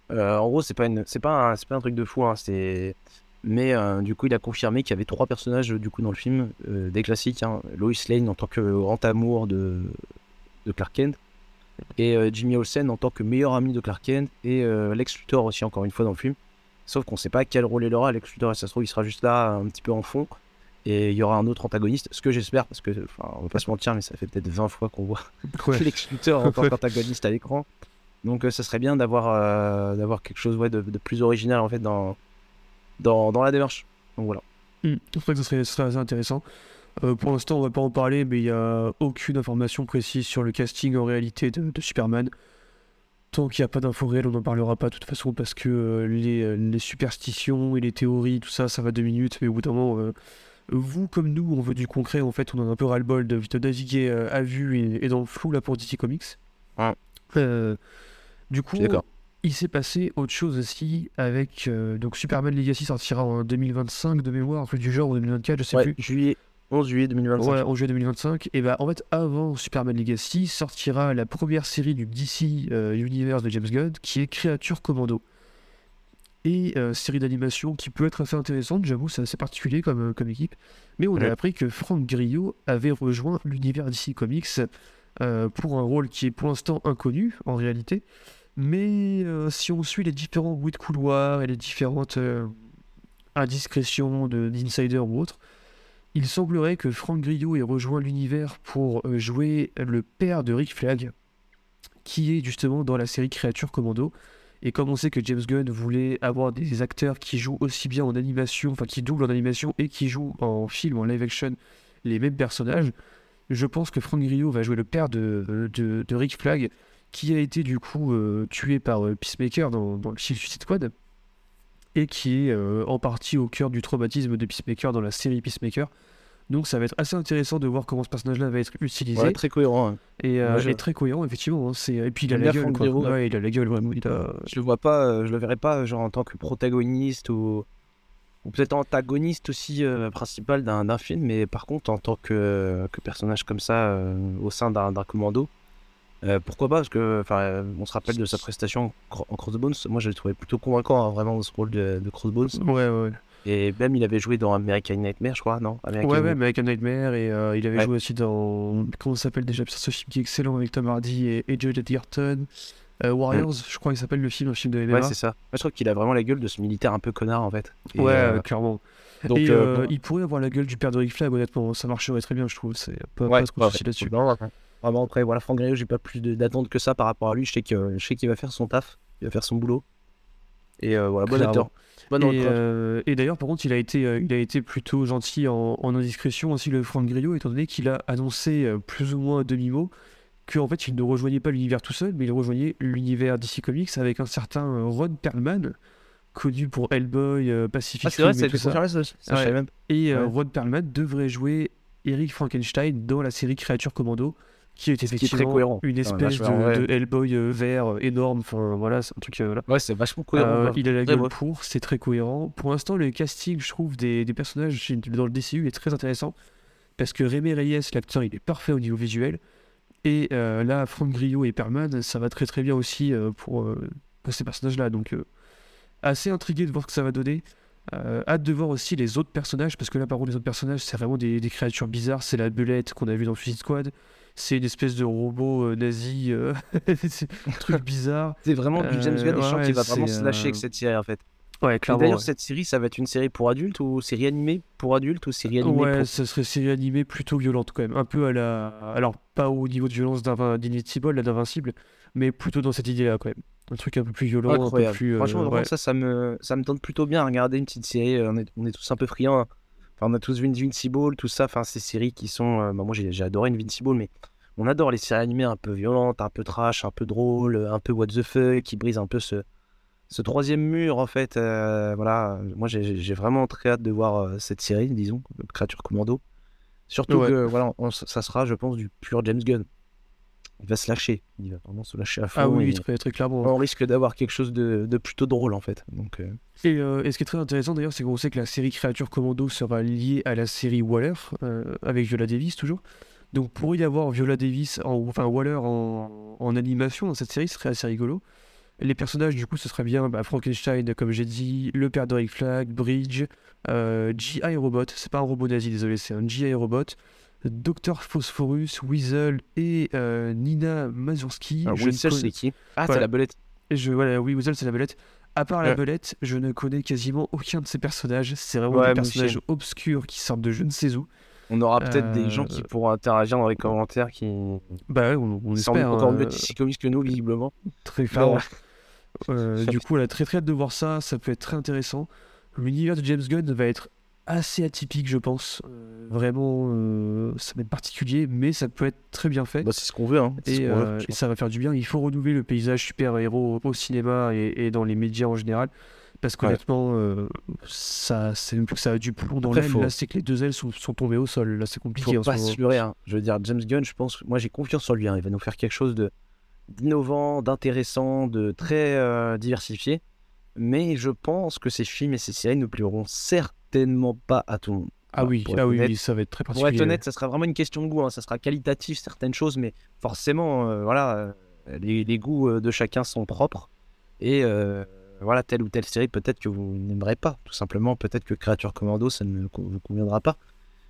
En gros, c'est pas une, c'est pas un, c'est pas un truc de fou, hein, c'est, mais euh, du coup, il a confirmé qu'il y avait trois personnages du coup dans le film, euh, des classiques, hein, Lois Lane en tant que grand amour de, de Clark Kent, et euh, Jimmy Olsen en tant que meilleur ami de Clark Kent, et Lex Luthor aussi encore une fois dans le film. Sauf qu'on sait pas quel rôle il aura, Lex Luthor, ça se trouve, il sera juste là un petit peu en fond. Et il y aura un autre antagoniste, ce que j'espère, parce que, on va pas se mentir, mais ça fait peut-être 20 fois qu'on voit Ouais. Lex Luthor en tant qu'antagoniste à l'écran. Donc ça serait bien d'avoir d'avoir quelque chose ouais, de, de plus original en fait dans, dans, dans la démarche. Donc voilà. Hmm, C'est vrai que ce serait, ce serait assez intéressant. Euh, pour l'instant, on va pas en parler, mais il n'y a aucune information précise sur le casting en réalité de, de Superman. Tant qu'il n'y a pas d'infos réelles, on n'en parlera pas de toute façon parce que euh, les, euh, les superstitions et les théories, tout ça, ça va deux minutes, mais au bout d'un moment, euh, vous comme nous, on veut du concret. En fait, on en a un peu ras-le-bol de, de naviguer euh, à vue et, et dans le flou là pour DC Comics. Ouais. Euh, du coup, Je d'accord. Il s'est passé autre chose aussi avec euh, donc Superman Legacy sortira en 2025 de mémoire, un truc du genre ou 2024, je sais Ouais, plus. juillet, 11 juillet 2025. Ouais, en juillet 2025. Et bah, en fait, avant Superman Legacy, sortira la première série du DC euh, Universe de James Gunn, qui est Créature Commando. Et euh, série d'animation qui peut être assez intéressante, j'avoue, c'est assez particulier comme, comme équipe. Mais on a appris que Frank Grillo avait rejoint l'univers DC Comics pour un rôle qui est pour l'instant inconnu en réalité. Mais euh, si on suit les différents bruits de couloir et les différentes euh, indiscrétions de- d'insiders ou autres, il semblerait que Frank Grillo ait rejoint l'univers pour euh, jouer le père de Rick Flag, qui est justement dans la série Créature Commando, Et comme on sait que James Gunn voulait avoir des acteurs qui jouent aussi bien en animation, enfin qui doublent en animation et qui jouent en film, en live action, les mêmes personnages, je pense que Frank Grillo va jouer le père de, de, Rick Flag, qui a été du coup euh, tué par euh, Peacemaker dans, dans, le film Suicide Squad, et qui est euh, en partie au cœur du traumatisme de Peacemaker dans la série Peacemaker. Donc ça va être assez intéressant de voir comment ce personnage-là va être utilisé. Ouais, très cohérent. Hein. Et, très cohérent, effectivement. Hein. C'est... Et puis il a la gueule. Quoi. Ouais. il a la gueule, vraiment. Il a... Je le vois pas, je le verrai pas genre en tant que protagoniste ou ou peut-être antagoniste aussi euh, principal d'un film, mais par contre en tant que, que personnage comme ça euh, au sein d'un commando, euh, pourquoi pas Parce que on se rappelle de sa prestation en Crossbones. Moi, je l'ai trouvé plutôt convaincant, hein, vraiment, ce rôle de, de Crossbones. Ouais, ouais. Et même, il avait joué dans American Nightmare, je crois, non? American Ouais, ouais, American Nightmare. Et il avait joué aussi dans. Comment ça s'appelle déjà Ce film qui est excellent avec Tom Hardy et, et Joe Edgerton. Euh, Warriors, je crois qu'il s'appelle le film, un film de MMA. Ouais, c'est ça. je trouve qu'il a vraiment la gueule de ce militaire un peu connard en fait. ouais, euh, clairement. Donc, et, euh, il pourrait avoir la gueule du père de Rick Flag, honnêtement. Ça marcherait très bien, je trouve. C'est pas, pas ce là-dessus. Vraiment, après, voilà, Franck Grillo, j'ai pas plus d'attente que ça par rapport à lui. Je sais qu'il va faire son taf, il va faire son boulot. Et voilà, bon acteur. et, et d'ailleurs, par contre, il a été, il a été plutôt gentil en, en indiscrétion aussi, le Franck Grillo, étant donné qu'il a annoncé plus ou moins demi-mot qu'en fait il ne rejoignait pas l'univers tout seul, mais il rejoignait l'univers DC Comics avec un certain euh, Ron Perlman, connu pour Hellboy, euh, Pacific ah, Rim et tout ça. Et euh, Ron Perlman devrait jouer Eric Frankenstein dans la série Créature Commando, qui est effectivement une espèce de, Hellboy vert énorme. Enfin voilà, c'est un truc. Ouais, c'est vachement cohérent. il a la gueule pour, c'est très cohérent. Pour l'instant, le casting, je trouve, des, des personnages dans le DCU est très intéressant parce que Rémi Reyes, l'acteur, il est parfait au niveau visuel. Et euh, là, Franck Grillo et Perman, ça va très très bien aussi euh, pour, euh, ces personnages-là. Donc, assez intrigué de voir ce que ça va donner. hâte de voir aussi les autres personnages, parce que là, par contre, les autres personnages, c'est vraiment des, créatures bizarres. C'est la belette qu'on a vu dans Suicide Squad. C'est une espèce de robot nazi, un truc bizarre. C'est vraiment du James Gunn, ouais, qui va vraiment se lâcher avec cette série en fait. Ouais, clairement. D'ailleurs, cette série, ça va être une série pour adultes ou série animée pour adultes ou série animée Ouais, ce serait série animée plutôt violente quand même. Un peu à la. Alors, pas au niveau de violence d'Invincible, d'Invincible, mais plutôt dans cette idée-là quand même. Un truc un peu plus violent, un peu plus. Euh, Franchement, ça, ça me, ça me tente plutôt bien à regarder une petite série. On est, on est tous un peu friands. Hein. Enfin, on a tous vu Invincible, tout ça. Enfin, ces séries qui sont. Euh, bah, moi, j'ai adoré Invincible, mais on adore les séries animées un peu violentes, un peu trash, un peu drôles, un peu what the fuck, qui brisent un peu ce ce troisième mur, en fait, euh, voilà, moi j'ai vraiment très hâte de voir euh, cette série, disons, Créature Commando. Surtout que, voilà, ça sera, je pense, du pur James Gunn. Il va se lâcher, il va vraiment se lâcher à fond. Ah oui, très, très clairement. On risque d'avoir quelque chose de, plutôt drôle, en fait. Donc, euh. et, ce qui est très intéressant d'ailleurs, c'est qu'on sait que la série Créature Commando sera liée à la série Waller, avec Viola Davis toujours. Donc pour y avoir Viola Davis, en, enfin Waller en, en animation dans cette série, ce serait assez rigolo. Les personnages, du coup, ce serait bien bah, Frankenstein, comme j'ai dit, le père de Rick Flag, Bridge, euh, G.I. Robot, c'est pas un robot nazi, désolé, c'est un G.I. Robot, Dr. Phosphorus, Weasel et euh, Nina Mazurski. Ah, Weasel, c'est qui? Ah, c'est la belette. je, voilà, oui, Weasel, c'est la belette. À part la belette, je ne connais quasiment aucun de ces personnages. C'est vraiment des personnages obscurs qui sortent de je ne sais où. On aura peut-être des gens qui euh, pourront interagir dans les commentaires qui. Bah ouais, on, on espère. encore mieux DC Comics que nous, visiblement. Très. Euh, du coup, on a très très hâte de voir ça. Ça peut être très intéressant. L'univers de James Gunn va être assez atypique, je pense. Euh, vraiment, euh, ça va être particulier, mais ça peut être très bien fait. Bah, c'est ce qu'on veut, hein. et, ça va faire du bien. Il faut renouveler le paysage super-héros au cinéma et, dans les médias en général. Parce qu'honnêtement, ça, c'est même plus que ça a du plomb dans l'aile. Là, c'est que les deux ailes sont, tombées au sol. Là, c'est compliqué. Faut pas se leurrer. Hein. Je veux dire, James Gunn, je pense, moi j'ai confiance en lui. Hein. Il va nous faire quelque chose de, d'innovant, d'intéressant, de très euh, diversifié. Mais je pense que ces films et ces séries ne plairont certainement pas à tout le monde. Ah oui, ah oui, ça va être très particulier. Pour être honnête, ça sera vraiment une question de goût. Hein. Ça sera qualitatif certaines choses, mais forcément, euh, voilà, euh, les, goûts de chacun sont propres. Et voilà, telle ou telle série, peut-être que vous n'aimerez pas. Tout simplement, peut-être que Créature Commando, ça ne vous conviendra pas.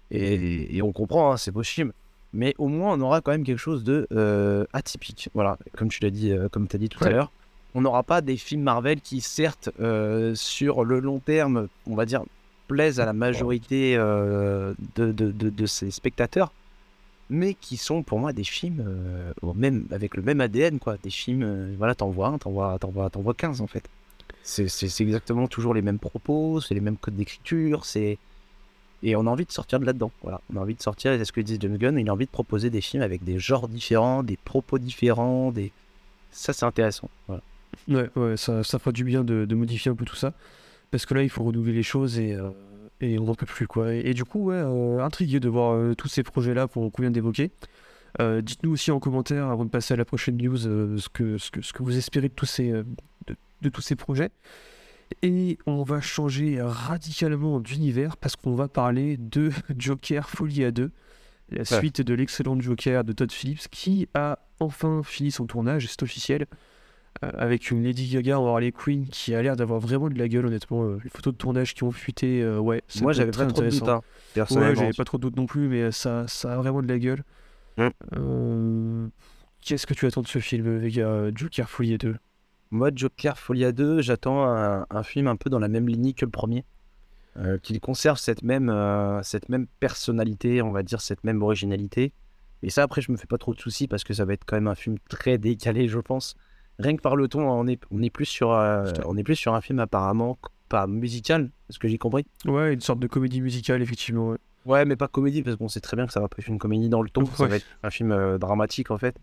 Et, on comprend, hein, c'est possible mais au moins on aura quand même quelque chose de euh, atypique. Voilà, comme tu l'as dit, euh, comme tu as dit tout à l'heure, on n'aura pas des films Marvel qui, certes, euh, sur le long terme, on va dire, plaisent à la majorité de, de, de, ces spectateurs, mais qui sont pour moi des films euh, même, avec le même ADN, quoi. Des films, euh, voilà, t'en vois un, t'en vois, t'en vois, t'en vois 15 en fait. C'est, exactement toujours les mêmes propos, c'est les mêmes codes d'écriture, c'est. Et on a envie de sortir de là-dedans. Voilà. On a envie de sortir, c'est ce que dit James Gunn, il a envie de proposer des films avec des genres différents, des propos différents, des. Ça, c'est intéressant. Voilà. Ouais, ouais, ça, ça fera du bien de, de modifier un peu tout ça. Parce que là, il faut renouveler les choses et, euh, et on n'en peut plus, quoi. Et, et du coup, ouais, euh, intrigué de voir euh, tous ces projets-là qu'on qu'on vient d'évoquer. Dites-nous aussi en commentaire, avant de passer à la prochaine news, ce, que, ce, que, ce que vous espérez de tous ces, de, de tous ces projets. Et on va changer radicalement d'univers parce qu'on va parler de Joker Folie à 2, la suite de l'excellent Joker de Todd Phillips qui a enfin fini son tournage, c'est officiel, avec une Lady Gaga en Harley Quinn qui a l'air d'avoir vraiment de la gueule, honnêtement. euh, les photos de tournage qui ont fuité, euh, ouais, Moi, j'avais pas trop de doute, hein, Ouais, j'avais pas trop de doutes non plus, mais ça, ça a vraiment de la gueule. Mm. Euh, Qu'est-ce que tu attends de ce film, Vega euh, Joker Folie 2 Moi, Joker Folia 2, j'attends un, un film un peu dans la même lignée que le premier. Euh, qu'il conserve cette même, euh, cette même personnalité, on va dire, cette même originalité. Et ça, après, je me fais pas trop de soucis parce que ça va être quand même un film très décalé, je pense. Rien que par le ton, on est, on est, plus, sur, euh, on est plus sur un film apparemment pas musical, ce que j'ai compris? Ouais, une sorte de comédie musicale, effectivement. ouais. Ouais, mais pas comédie, parce qu'on sait très bien que ça va pas être une comédie dans le ton, ça va être un film euh, dramatique en fait.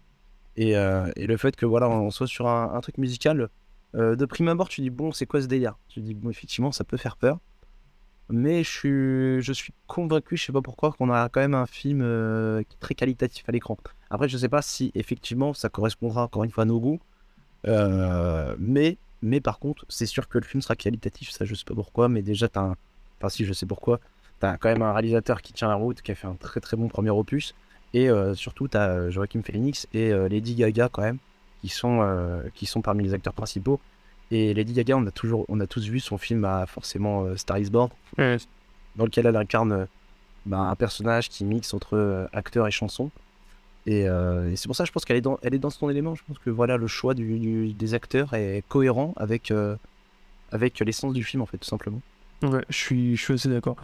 Et, euh, et le fait que voilà, on soit sur un, un truc musical, de prime abord, tu dis bon, c'est quoi ce délire? Tu dis bon, effectivement, ça peut faire peur. Mais je suis, je suis convaincu, je sais pas pourquoi, qu'on a quand même un film qui est très qualitatif à l'écran. Après, je sais pas si effectivement ça correspondra encore une fois à nos goûts. Euh, mais, mais par contre, c'est sûr que le film sera qualitatif, ça je sais pas pourquoi, mais déjà, t'as un. Enfin, si, je sais pourquoi. T'as quand même un réalisateur qui tient la route, qui a fait un très très bon premier opus. Et euh, surtout, t'as euh, Joaquin Phoenix et Lady Gaga quand même, qui sont, qui sont parmi les acteurs principaux. Et Lady Gaga, on a, toujours, on a tous vu son film à forcément euh, Star is Born, dans lequel elle incarne euh, bah, un personnage qui mixe entre euh, acteur et chanson. Et, euh, et c'est pour ça, je pense qu'elle est, dans, son élément. Je pense que voilà, le choix des acteurs est cohérent avec, euh, avec l'essence du film, en fait, tout simplement. Ouais, je suis, assez d'accord.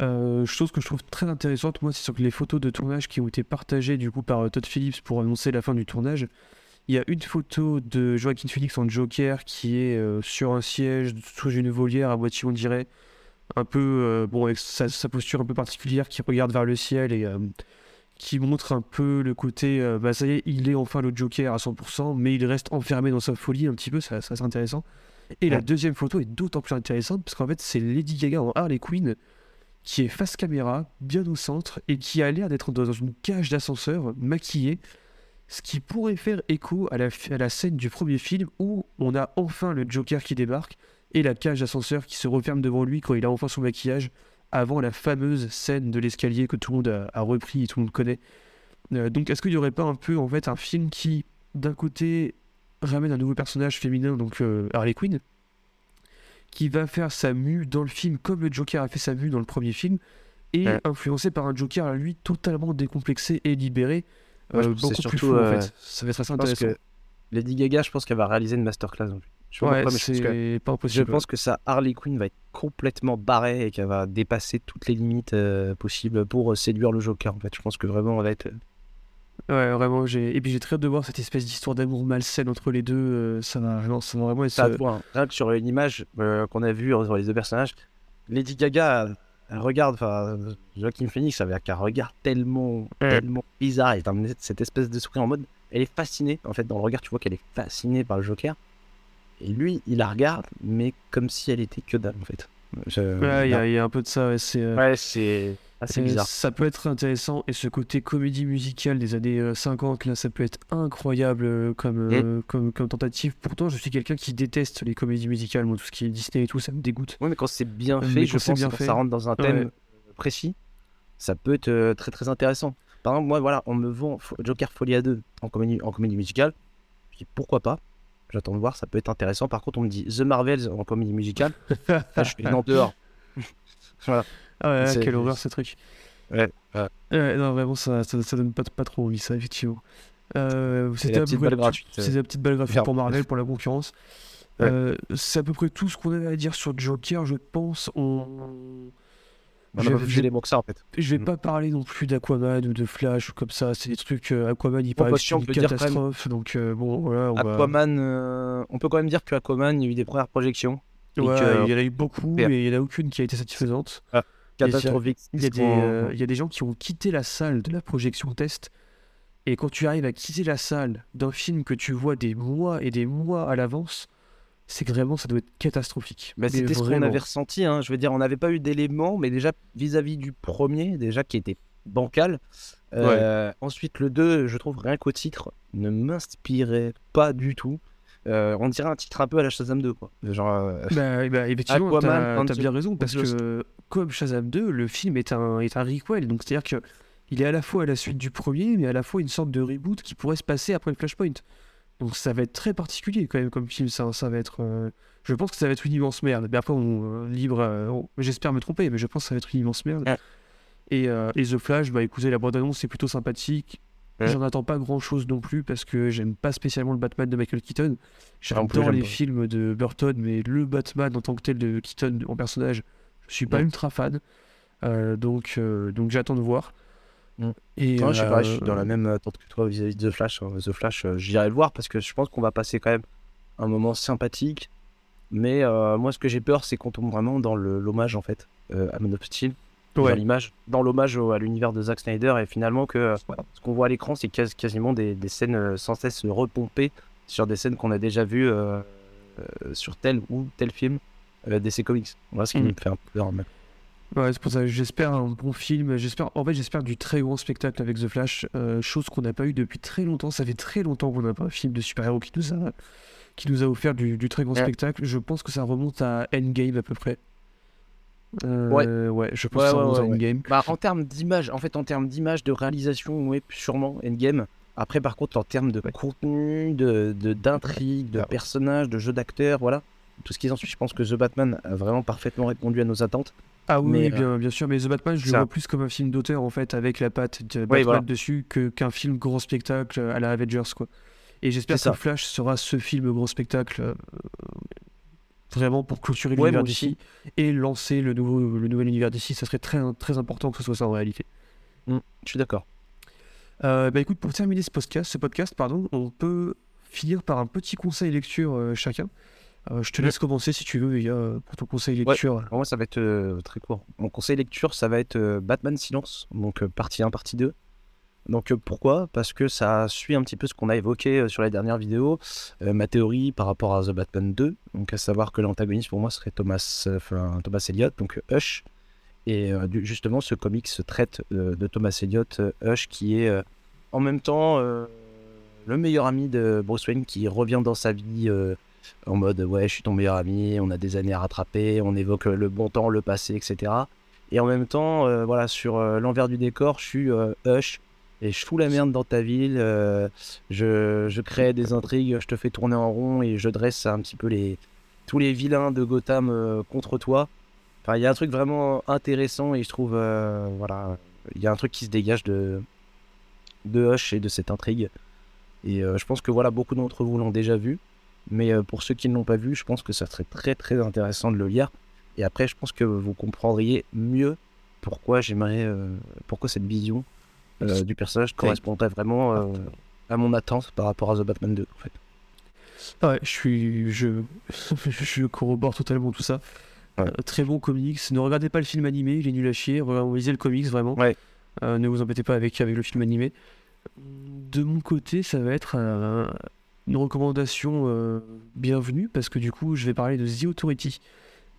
Euh, chose que je trouve très intéressante, moi, c'est sur les photos de tournage qui ont été partagées du coup par euh, Todd Phillips pour annoncer la fin du tournage. Il y a une photo de Joaquin Phoenix en Joker qui est sur un siège sous une volière à moitié, on dirait, un peu, bon, avec sa, sa posture un peu particulière, qui regarde vers le ciel et qui montre un peu le côté, euh, bah ça y est, il est enfin le Joker à 100%, mais il reste enfermé dans sa folie un petit peu, ça, ça c'est intéressant. Et la deuxième photo est d'autant plus intéressante parce qu'en fait, c'est Lady Gaga en Harley Quinn qui est face caméra, bien au centre, et qui a l'air d'être dans une cage d'ascenseur, maquillée, ce qui pourrait faire écho à la, à la scène du premier film où on a enfin le Joker qui débarque et la cage d'ascenseur qui se referme devant lui quand il a enfin son maquillage, avant la fameuse scène de l'escalier que tout le monde a, a repris et tout le monde connaît. Euh, donc est-ce qu'il n'y aurait pas un peu en fait un film qui, d'un côté, ramène un nouveau personnage féminin, donc euh, Harley Quinn, qui va faire sa mue dans le film comme le Joker a fait sa mue dans le premier film, et Ouais. influencé par un Joker, lui, totalement décomplexé et libéré, Moi, je plus surtout, fou en fait. Ça va être assez intéressant. que Lady Gaga, je pense qu'elle va réaliser une masterclass. en fait. Je Ouais, pense que- c'est pas Je impossible. pense que sa Harley Quinn va être complètement barrée et qu'elle va dépasser toutes les limites euh, possibles pour euh, séduire le Joker. En fait, je pense que vraiment, elle va être. Ouais, vraiment, j'ai... Et puis j'ai très hâte de voir cette espèce d'histoire d'amour malsaine entre les deux. euh, ça, va... non, ça va vraiment être... Ça euh, hein. Rien que sur une image euh, qu'on a vue sur les deux personnages, Lady Gaga, elle, regarde, enfin, euh, Joaquin Phoenix, avec un regard tellement, tellement bizarre et cette espèce de sourire en mode. Elle est fascinée. En fait, dans le regard, tu vois qu'elle est fascinée par le Joker. Et lui, il la regarde, mais comme si elle était que dalle, en fait. Je- Ouais, il y, a- il y a un peu de ça, ouais, c'est... euh, Ouais, c'est assez euh, bizarre. Ça peut être intéressant, et ce côté comédie musicale des années euh, 50, là, ça peut être incroyable euh, comme, Mm. euh, comme, comme tentative. Pourtant, je suis quelqu'un qui déteste les comédies musicales, moi, tout ce qui est Disney et tout, ça me dégoute. Oui, mais quand c'est bien Mais fait, quand je pense bien que fait, ça rentre dans un thème ouais. euh, précis, ça peut être euh, très très intéressant. Par exemple, moi, voilà, on me vend Joker Folia 2 en comédie, en comédie musicale. Je dis pourquoi pas J'attends de voir, ça peut être intéressant. Par contre, on me dit The Marvels en comédie musicale. Là, je fais non dehors. voilà. Ah ouais, quelle horreur ce truc. Ouais, ouais. Ouais, non, vraiment, ça, ça, ça donne pas, pas trop envie, ça, effectivement. Euh, c'était la. C'est la petite balle gratuite pour Marvel, pour la concurrence. Ouais. Euh, c'est à peu près tout ce qu'on avait à dire sur Joker, je pense. On... On Je- a pas plus je- d'éléments que ça en fait. Je vais Mm. pas parler non plus d'Aquaman ou de Flash ou comme ça. C'est des trucs. euh, Aquaman, il paraît bah, une peut dire quand même- catastrophe. Donc, euh, bon, voilà. On va... Aquaman, euh, on peut quand même dire que Aquaman, il y a eu des premières projections. et Ouais, que- il y en a eu beaucoup, mais il n'y en a aucune qui a été satisfaisante. Catastrophique. Il y, a parce des, qu'on- euh, il y a des gens qui ont quitté la salle de la projection test. Et quand tu arrives à quitter la salle d'un film que tu vois des mois et des mois à l'avance, c'est que vraiment ça doit être catastrophique. Bah, Mais c'était ce qu'on avait ressenti. hein. Je veux dire, on n'avait pas eu d'éléments, mais déjà vis-à-vis du premier, déjà qui était bancal. Euh, Ensuite, le 2, je trouve rien qu'au titre, ne m'inspirait pas du tout. Euh, on dirait un titre un peu à la Shazam 2, quoi. Genre, euh, Bah, bah, effectivement, t'as bien raison, parce que comme Shazam 2, le film est un, est un requel. Donc c'est-à-dire que il est à la fois à la suite du premier, mais à la fois une sorte de reboot qui pourrait se passer après le Flashpoint. Donc ça va être très particulier quand même comme film, ça, ça va être... euh, Je pense que ça va être une immense merde. Mais après, on, euh, libre, euh, j'espère me tromper, mais je pense que ça va être une immense merde. Ouais. Et, et The Flash, bah écoutez, la bande-annonce c'est plutôt sympathique. Ouais. J'en attends pas grand-chose non plus parce que j'aime pas spécialement le Batman de Michael Keaton. J'adore les pas. films de Burton, mais le Batman en tant que tel de Keaton en personnage, je suis pas ultra fan. Donc donc j'attends de voir. Mm. Et, moi, je suis euh, dans la même attente que toi vis-à-vis de The Flash. hein. The Flash, euh, j'irai le voir parce que je pense qu'on va passer quand même un moment sympathique. Mais euh, moi, ce que j'ai peur, c'est qu'on tombe vraiment dans l'hommage, en fait, euh, à Man of Steel. Ouais. Dans l'image, dans l'hommage à l'univers de Zack Snyder. Et finalement, que euh, ce qu'on voit à l'écran, c'est quas- quasiment des, des scènes euh, sans cesse repompées sur des scènes qu'on a déjà vues euh, euh, sur tel ou tel film euh, DC Comics. Voilà ce qui Mm. me fait un peu peur. même. Ouais, c'est pour ça que j'espère un bon film. J'espère, en fait, j'espère du très grand spectacle avec The Flash, euh, chose qu'on n'a pas eu depuis très longtemps. Ça fait très longtemps qu'on n'a pas un film de super-héros qui nous a, qui nous a offert du, du très grand Ouais. spectacle. Je pense que ça remonte à Endgame à peu près. Euh, ouais. je pense Ouais, que ça ouais, remonte à ouais, ouais. Endgame. Bah, en termes d'image, en fait, en termes d'image, de réalisation, oui, sûrement Endgame. Après, par contre, en termes de contenu, de de- d'intrigue, de, personnages, de jeu d'acteurs, voilà, tout ce qui en suit, je pense que The Batman a vraiment parfaitement répondu à nos attentes. Ah oui, Mais, oui, bien, bien sûr, mais The Batman, je le vois plus comme un film d'auteur en fait, avec la patte de Batman voilà. dessus, que qu'un film grand spectacle à la Avengers quoi. Et j'espère que ça. Flash sera ce film grand spectacle euh, vraiment pour clôturer Ouais, l'univers d'ici et lancer le nouveau le nouvel univers d'ici. Ça serait très très important que ce soit ça en réalité. Je suis d'accord. Euh, bah écoute, pour terminer ce podcast, ce podcast pardon, on peut finir par un petit conseil lecture euh, chacun. Euh, je te laisse commencer si tu veux, Vega, euh, pour ton conseil Ouais. lecture. Pour moi, ça va être euh, très court. Mon conseil lecture, ça va être euh, Batman Silence, donc partie 1, partie 2. Donc pourquoi? Parce que ça suit un petit peu ce qu'on a évoqué sur les dernières vidéos, ma théorie par rapport à The Batman 2, donc à savoir que l'antagoniste pour moi serait Thomas, enfin, Thomas Elliott, donc Hush. Et justement, ce comic se traite de Thomas Elliott, Hush, qui est en même temps le meilleur ami de Bruce Wayne qui revient dans sa vie en mode ouais, je suis ton meilleur ami, on a des années à rattraper, on évoque le bon temps, le passé, etc. Et en même temps, euh, voilà, sur euh, l'envers du décor, je suis euh, Hush et je fous la merde dans ta ville, je, je crée des intrigues, je te fais tourner en rond et je dresse un petit peu tous les vilains de Gotham contre toi. Enfin, il y a un truc vraiment intéressant et je trouve, voilà, il y a un truc qui se dégage de, de Hush et de cette intrigue. Et je pense que voilà, beaucoup d'entre vous l'ont déjà vu. Mais euh, pour ceux qui ne l'ont pas vu, je pense que ça serait très très intéressant de le lire. Et après, je pense que vous comprendriez mieux pourquoi j'aimerais, euh, pourquoi cette vision euh, du personnage correspondrait vraiment euh, à mon attente par rapport à The Batman 2. En fait. Ouais, je suis, je, je corrobore totalement tout ça. Ouais. Très bon comics. Ne regardez pas le film animé, il est nul à chier. Lisez le comics vraiment. Ouais. Ne vous embêtez pas avec, avec le film animé. De mon côté, ça va être une recommandation euh, bienvenue parce que du coup, je vais parler de The Authority,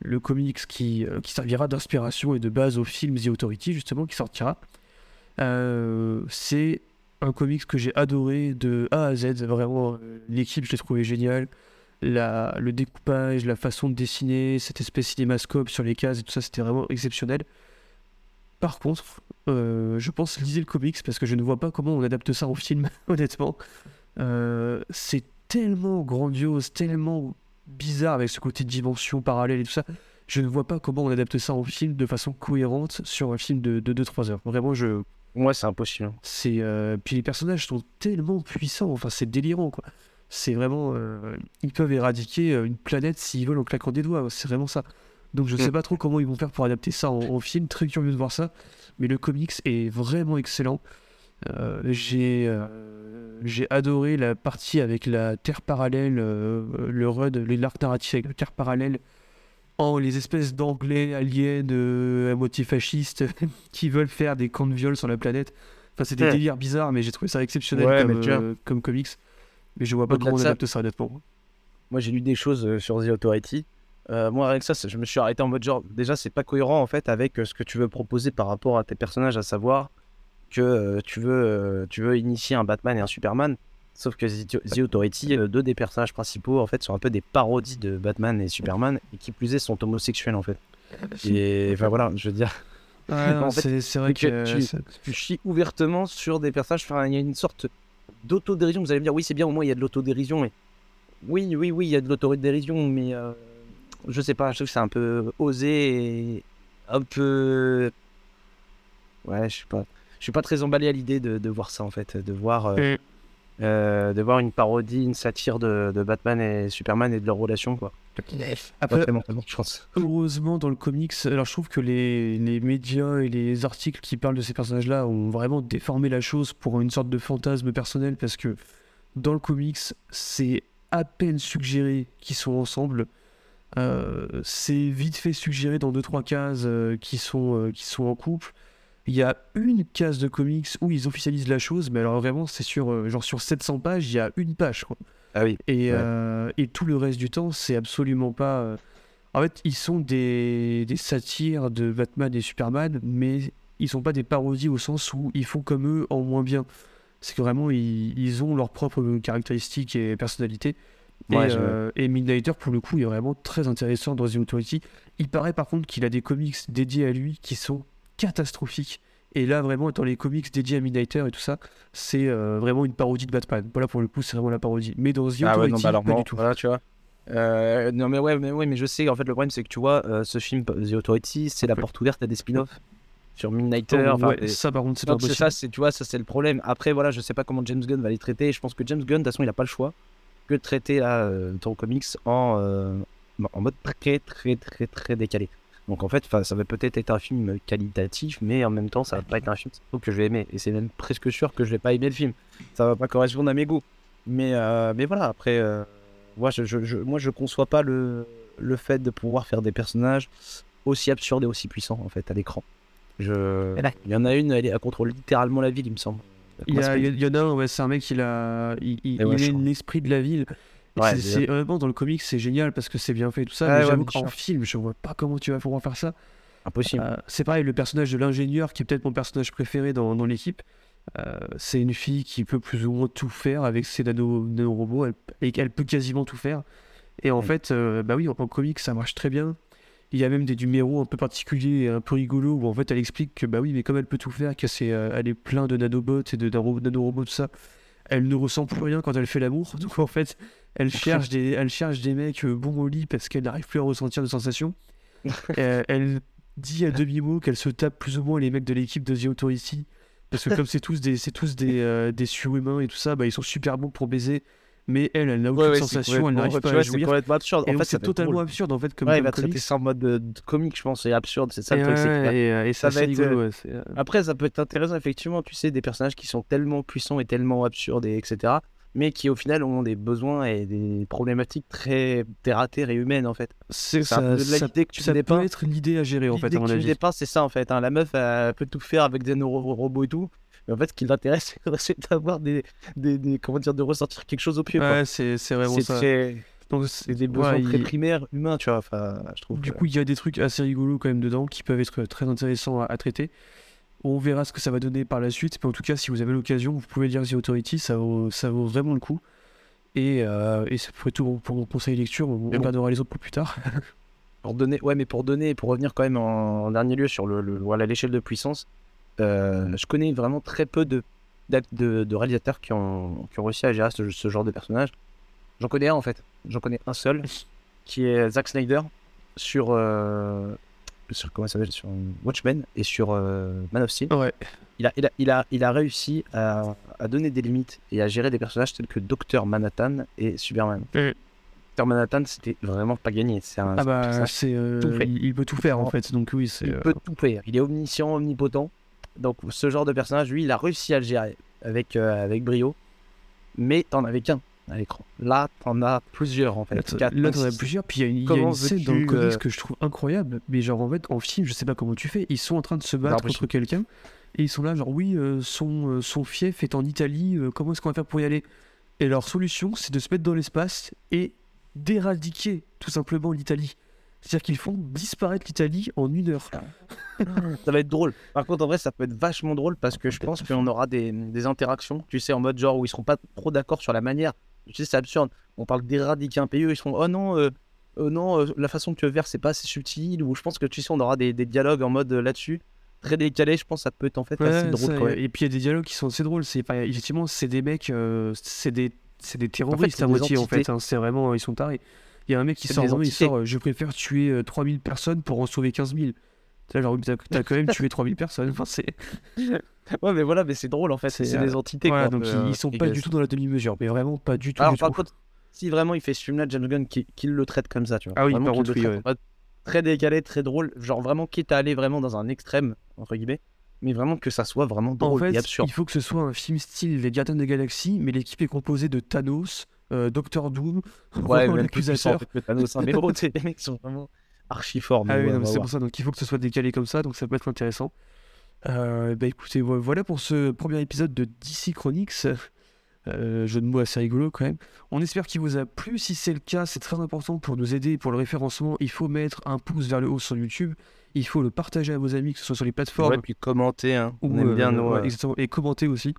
le comics qui, euh, qui servira d'inspiration et de base au film The Authority justement qui sortira. Euh, c'est un comics que j'ai adoré de A à Z. Vraiment, l'équipe, je l'ai trouvé géniale. La, le découpage, la façon de dessiner, cette espèce cinémascope sur les cases et tout ça, c'était vraiment exceptionnel. Par contre, je pense lisez le comics parce que je ne vois pas comment on adapte ça en film, honnêtement. Euh, c'est tellement grandiose, tellement bizarre avec ce côté de dimension parallèle et tout ça. Je ne vois pas comment on adapte ça en film de façon cohérente sur un film de 2-3 heures. Vraiment, je, Moi, c'est impossible. c'est euh, puis les personnages sont tellement puissants, enfin c'est délirant quoi. C'est vraiment, euh, ils peuvent éradiquer une planète s'ils veulent en claquant des doigts. C'est vraiment ça. Donc je Mm. sais pas trop comment ils vont faire pour adapter ça en, en film. Très curieux de voir ça. Mais le comics est vraiment excellent. Euh, j'ai euh, j'ai adoré la partie avec la Terre parallèle, euh, le les l'arc narratif avec la Terre parallèle, en les espèces d'anglais aliens euh, à moitié fascistes qui veulent faire des camps de viol sur la planète. Enfin, c'est des Ouais. délires bizarres, mais j'ai trouvé ça exceptionnel Ouais, comme, euh, comme comics. Mais je vois pas comment de on adapte ça honnêtement. Moi, j'ai lu des choses sur The Authority. Euh, moi, avec ça, je me suis arrêté en mode genre, déjà, c'est pas cohérent en fait avec ce que tu veux proposer par rapport à tes personnages, à savoir que euh, tu, veux, euh, tu veux initier un Batman et un Superman. Sauf que The Authority, euh, deux des personnages principaux, en fait, sont un peu des parodies de Batman et Superman, et qui plus est, sont homosexuels en fait. Et enfin voilà, je veux dire, Ouais, non, En fait, c'est vrai que que, tu- tu chies ouvertement sur des personnages. Enfin, il y a une sorte d'autodérision. Vous allez me dire, oui, c'est bien, au moins il y a de l'autodérision. Mais oui, oui, oui, il y a de l'autodérision, mais euh, je sais pas, je trouve que c'est un peu osé et un peu. Ouais, je sais pas. Je suis pas très emballé à l'idée de, de voir ça en fait, de voir, euh, Mm. euh, de voir une parodie, une satire de, de Batman et Superman et de leur relation quoi. Après, je pense. heureusement dans le comics, alors je trouve que les, les médias et les articles qui parlent de ces personnages-là ont vraiment déformé la chose pour une sorte de fantasme personnel parce que dans le comics, c'est à peine suggéré qu'ils sont ensemble. Euh, c'est vite fait suggéré dans deux trois cases euh, qui sont euh, qui sont en couple. Il y a une case de comics où ils officialisent la chose, mais alors vraiment c'est sur euh, genre sur 700 pages, il y a une page quoi. Ah oui. Et, Ouais. euh, et tout le reste du temps, c'est absolument pas. euh, En fait, ils sont des, des satires de Batman et Superman, mais ils sont pas des parodies au sens où ils font comme eux en moins bien. C'est que vraiment, ils, ils ont leurs propres caractéristiques et personnalités. Et, je- euh, et Midnighter, pour le coup, est vraiment très intéressant dans The Authority. Il paraît par contre qu'il a des comics dédiés à lui qui sont catastrophiques. Et là, vraiment, dans les comics dédiés à Midnighter et tout ça, c'est euh, vraiment une parodie de Batman. Voilà, pour le coup, c'est vraiment la parodie. Mais dans The Ah ouais, non, bah alors pas non, du tout. Voilà, tu vois. Euh, non, mais ouais, mais ouais, mais je sais, en fait, le problème, c'est que tu vois, euh, ce film, The Authority, c'est la porte ouverte à des spin-offs sur Midnighter. Oh, enfin, ouais, des- ça, par contre, c'est pas possible. ça, c'est, tu vois, ça, c'est le problème. Après, voilà, je sais pas comment James Gunn va les traiter. Je pense que James Gunn, de toute façon, il a pas le choix que de traiter, là, ton comics en, en mode très, très, très, très décalé. Donc, en fait, ça va peut-être être un film qualitatif, mais en même temps, ça va pas être un film que je vais aimer. Et c'est même presque sûr que je vais pas aimer le film. Ça va pas correspondre à mes goûts. Mais, euh, mais voilà, après, euh, moi, je, je, je- moi, je conçois pas le, le fait de pouvoir faire des personnages aussi absurdes et aussi puissants, en fait, à l'écran. Je... Il y en a une, elle, est- elle contrôle littéralement la ville, il me semble. Il y, a- il en a un, ouais, c'est un mec, il a, il, il, Et ouais, il je est crois. l'esprit de la ville. Ouais, c'est- honnêtement dans le comics, c'est génial parce que c'est bien fait et tout ça. Ouais, mais ouais, j'avoue qu'en film, je vois pas comment tu vas pouvoir faire ça. Impossible. Euh, c'est pareil, le personnage de l'ingénieur, qui est peut-être mon personnage préféré dans, dans l'équipe, euh, c'est une fille qui peut plus ou moins tout faire avec ses nano, nanorobots, elle, et elle peut quasiment tout faire. Et en Mm. fait, euh, bah oui, en, en comics, ça marche très bien. Il y a même des numéros un peu particuliers et un peu rigolos où en fait elle explique que bah oui, mais comme elle peut tout faire, que c'est, euh, elle est plein de nanobots et de nano- nanorobots, tout ça, elle ne ressent plus rien quand elle fait l'amour. Donc en fait, elle cherche des, elle cherche des mecs euh, bons au lit parce qu'elle n'arrive plus à ressentir de sensations. Euh, elle dit à demi-mot qu'elle se tape plus ou moins les mecs de l'équipe de The Authority. Parce que comme c'est tous des, c'est tous des, euh, des surhumains et tout ça, bah, ils sont super bons pour baiser. Mais elle, elle n'a aucune sensation, elle n'arrive pas à c'est jouir. complètement absurde. En fait, c'est totalement drôle. absurde en fait comme, Ouais, il va traiter ça en mode de, de comique, je pense. C'est absurde, c'est ça Et, le truc. c'est et, et ça ça, va c'est être, c'est, euh, Après, ça peut être intéressant, effectivement, tu sais, des personnages qui sont tellement puissants et tellement absurdes, et etc. Mais qui, au final, ont des besoins et des problématiques très terre à terre et humaines, en fait. c'est ça, ça, que tu ça peut être l'idée à gérer en fait, L'idée à mon que tu me avis. c'est ça, en fait. hein. La meuf, elle peut tout faire avec des neuro-robots et tout. Mais en fait, ce qui l'intéresse, c'est d'avoir des, des, des- Comment dire, de ressentir quelque chose au pied. Ouais, c'est vraiment ça. très- Donc, c'est des besoins ouais, très il- primaires humains, tu vois. Enfin, je trouve. Du que- coup, il y a des trucs assez rigolos quand même dedans qui peuvent être très intéressants à, à traiter. On verra ce que ça va donner par la suite, mais en tout cas, si vous avez l'occasion, vous pouvez lire The Authority, ça vaut, ça vaut vraiment le coup. Et, euh, et ça ferait tout pour mon conseil lecture, on Mais bon. les autres pour plus tard. Pour donner, ouais, mais pour donner, pour revenir quand même en, en dernier lieu sur le, le- voilà l'échelle de puissance, euh, je connais vraiment très peu de, de, de réalisateurs qui ont, qui ont réussi à gérer ce, ce genre de personnage. J'en connais un en fait, j'en connais un seul, qui est Zack Snyder sur, euh, sur comment ça s'appelle, sur Watchmen et sur euh, Man of Steel. Ouais. Il a, il a, il a, il a réussi à, à donner des limites et à gérer des personnages tels que Docteur Manhattan et Superman. Mm. Dr Manhattan, c'était vraiment pas gagné. C'est un, Ah bah, c'est, euh, il, il peut tout faire en fait, donc oui, c'est. Il euh, peut tout faire. Il est omniscient, omnipotent. Donc, ce genre de personnage, lui, il a réussi à le gérer avec, avec brio. Mais t'en avais qu'un à l'écran. Là, t'en as plusieurs, en fait. Là, t'en- as plusieurs, puis il y a une, il y a Comment une scène dans le comics euh, que je trouve incroyable, mais genre en fait, en film, je sais pas comment tu fais, ils sont en train de se battre contre quelqu'un, et ils sont là, genre, oui, euh, son, euh, son fief est en Italie, euh, comment est-ce qu'on va faire pour y aller? Et leur solution, c'est de se mettre dans l'espace et d'éradiquer tout simplement l'Italie. C'est-à-dire qu'ils font disparaître l'Italie en une heure. Ça va être drôle. Par contre, en vrai, ça peut être vachement drôle parce que je pense qu'on aura des, des interactions, tu sais, en mode genre où ils seront pas trop d'accord sur la manière. Tu sais, c'est absurde. On parle d'éradiquer un pays, ils seront oh non, euh, oh non, euh, la façon que tu veux faire, c'est pas assez subtil. Ou je pense que tu sais, on aura des, des dialogues en mode euh, là-dessus, très décalé. Je pense que ça peut être en fait assez drôle. ça, quand même. et puis il y a des dialogues qui sont assez drôles. C'est pas- effectivement, c'est des mecs, c'est des, c'est des terroristes c'est à des moitié en fait. hein. C'est vraiment, ils sont tarés. Il y a un mec qui sort, il sort, je préfère tuer euh, 3000 personnes pour en sauver 15 000. Tu sais, genre, t'as t'as quand même tué 3000 personnes. Enfin, c'est, Ouais, mais voilà, mais c'est drôle en fait. C'est, C'est euh, des entités. voilà, quoi, donc un ils, sont euh, pas du tout dans la demi-mesure, mais vraiment pas du tout. Alors, du par tout. contre, si vraiment il fait ce film-là, James Gunn, qu'il le traite comme ça, tu vois. Ah oui, Vraiment par contre, oui, en mode Très décalé, très drôle. Genre vraiment, quitte à aller vraiment dans un extrême, entre guillemets, mais vraiment que ça soit vraiment En drôle fait, et absurde. il faut que ce soit un film style Les Gardiens des Galaxies, mais l'équipe est composée de Thanos, euh, Doctor Doom, Ouais, même plus puissant, en l'accusateur. fait, que Thanos, hein. Mais bon, les mecs sont vraiment archi forts. Ah oui, ouais, va c'est pour ça, donc il faut que ce soit décalé comme ça, donc ça peut être intéressant. Euh, bah écoutez, vo- voilà pour ce premier épisode de DC Chronicks. Euh, jeu de mots assez rigolo quand même. On espère qu'il vous a plu. Si c'est le cas, c'est très important pour nous aider pour le référencement. Il faut mettre un pouce vers le haut sur YouTube. Il faut le partager à vos amis, que ce soit sur les plateformes Ouais, puis commenter, hein. on aime bien euh, ouais, euh, exactement, et commenter aussi.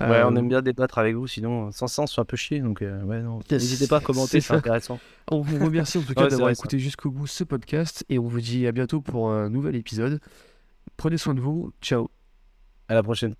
Ouais, on aime bien débattre avec vous, sinon sans sens, c'est un peu chier. Donc, euh, ouais, N'hésitez pas à commenter, c'est intéressant. On vous remercie en tout cas Ouais, d'avoir écouté jusqu'au bout ce podcast et on vous dit à bientôt pour un nouvel épisode. Prenez soin de vous. Ciao. À la prochaine.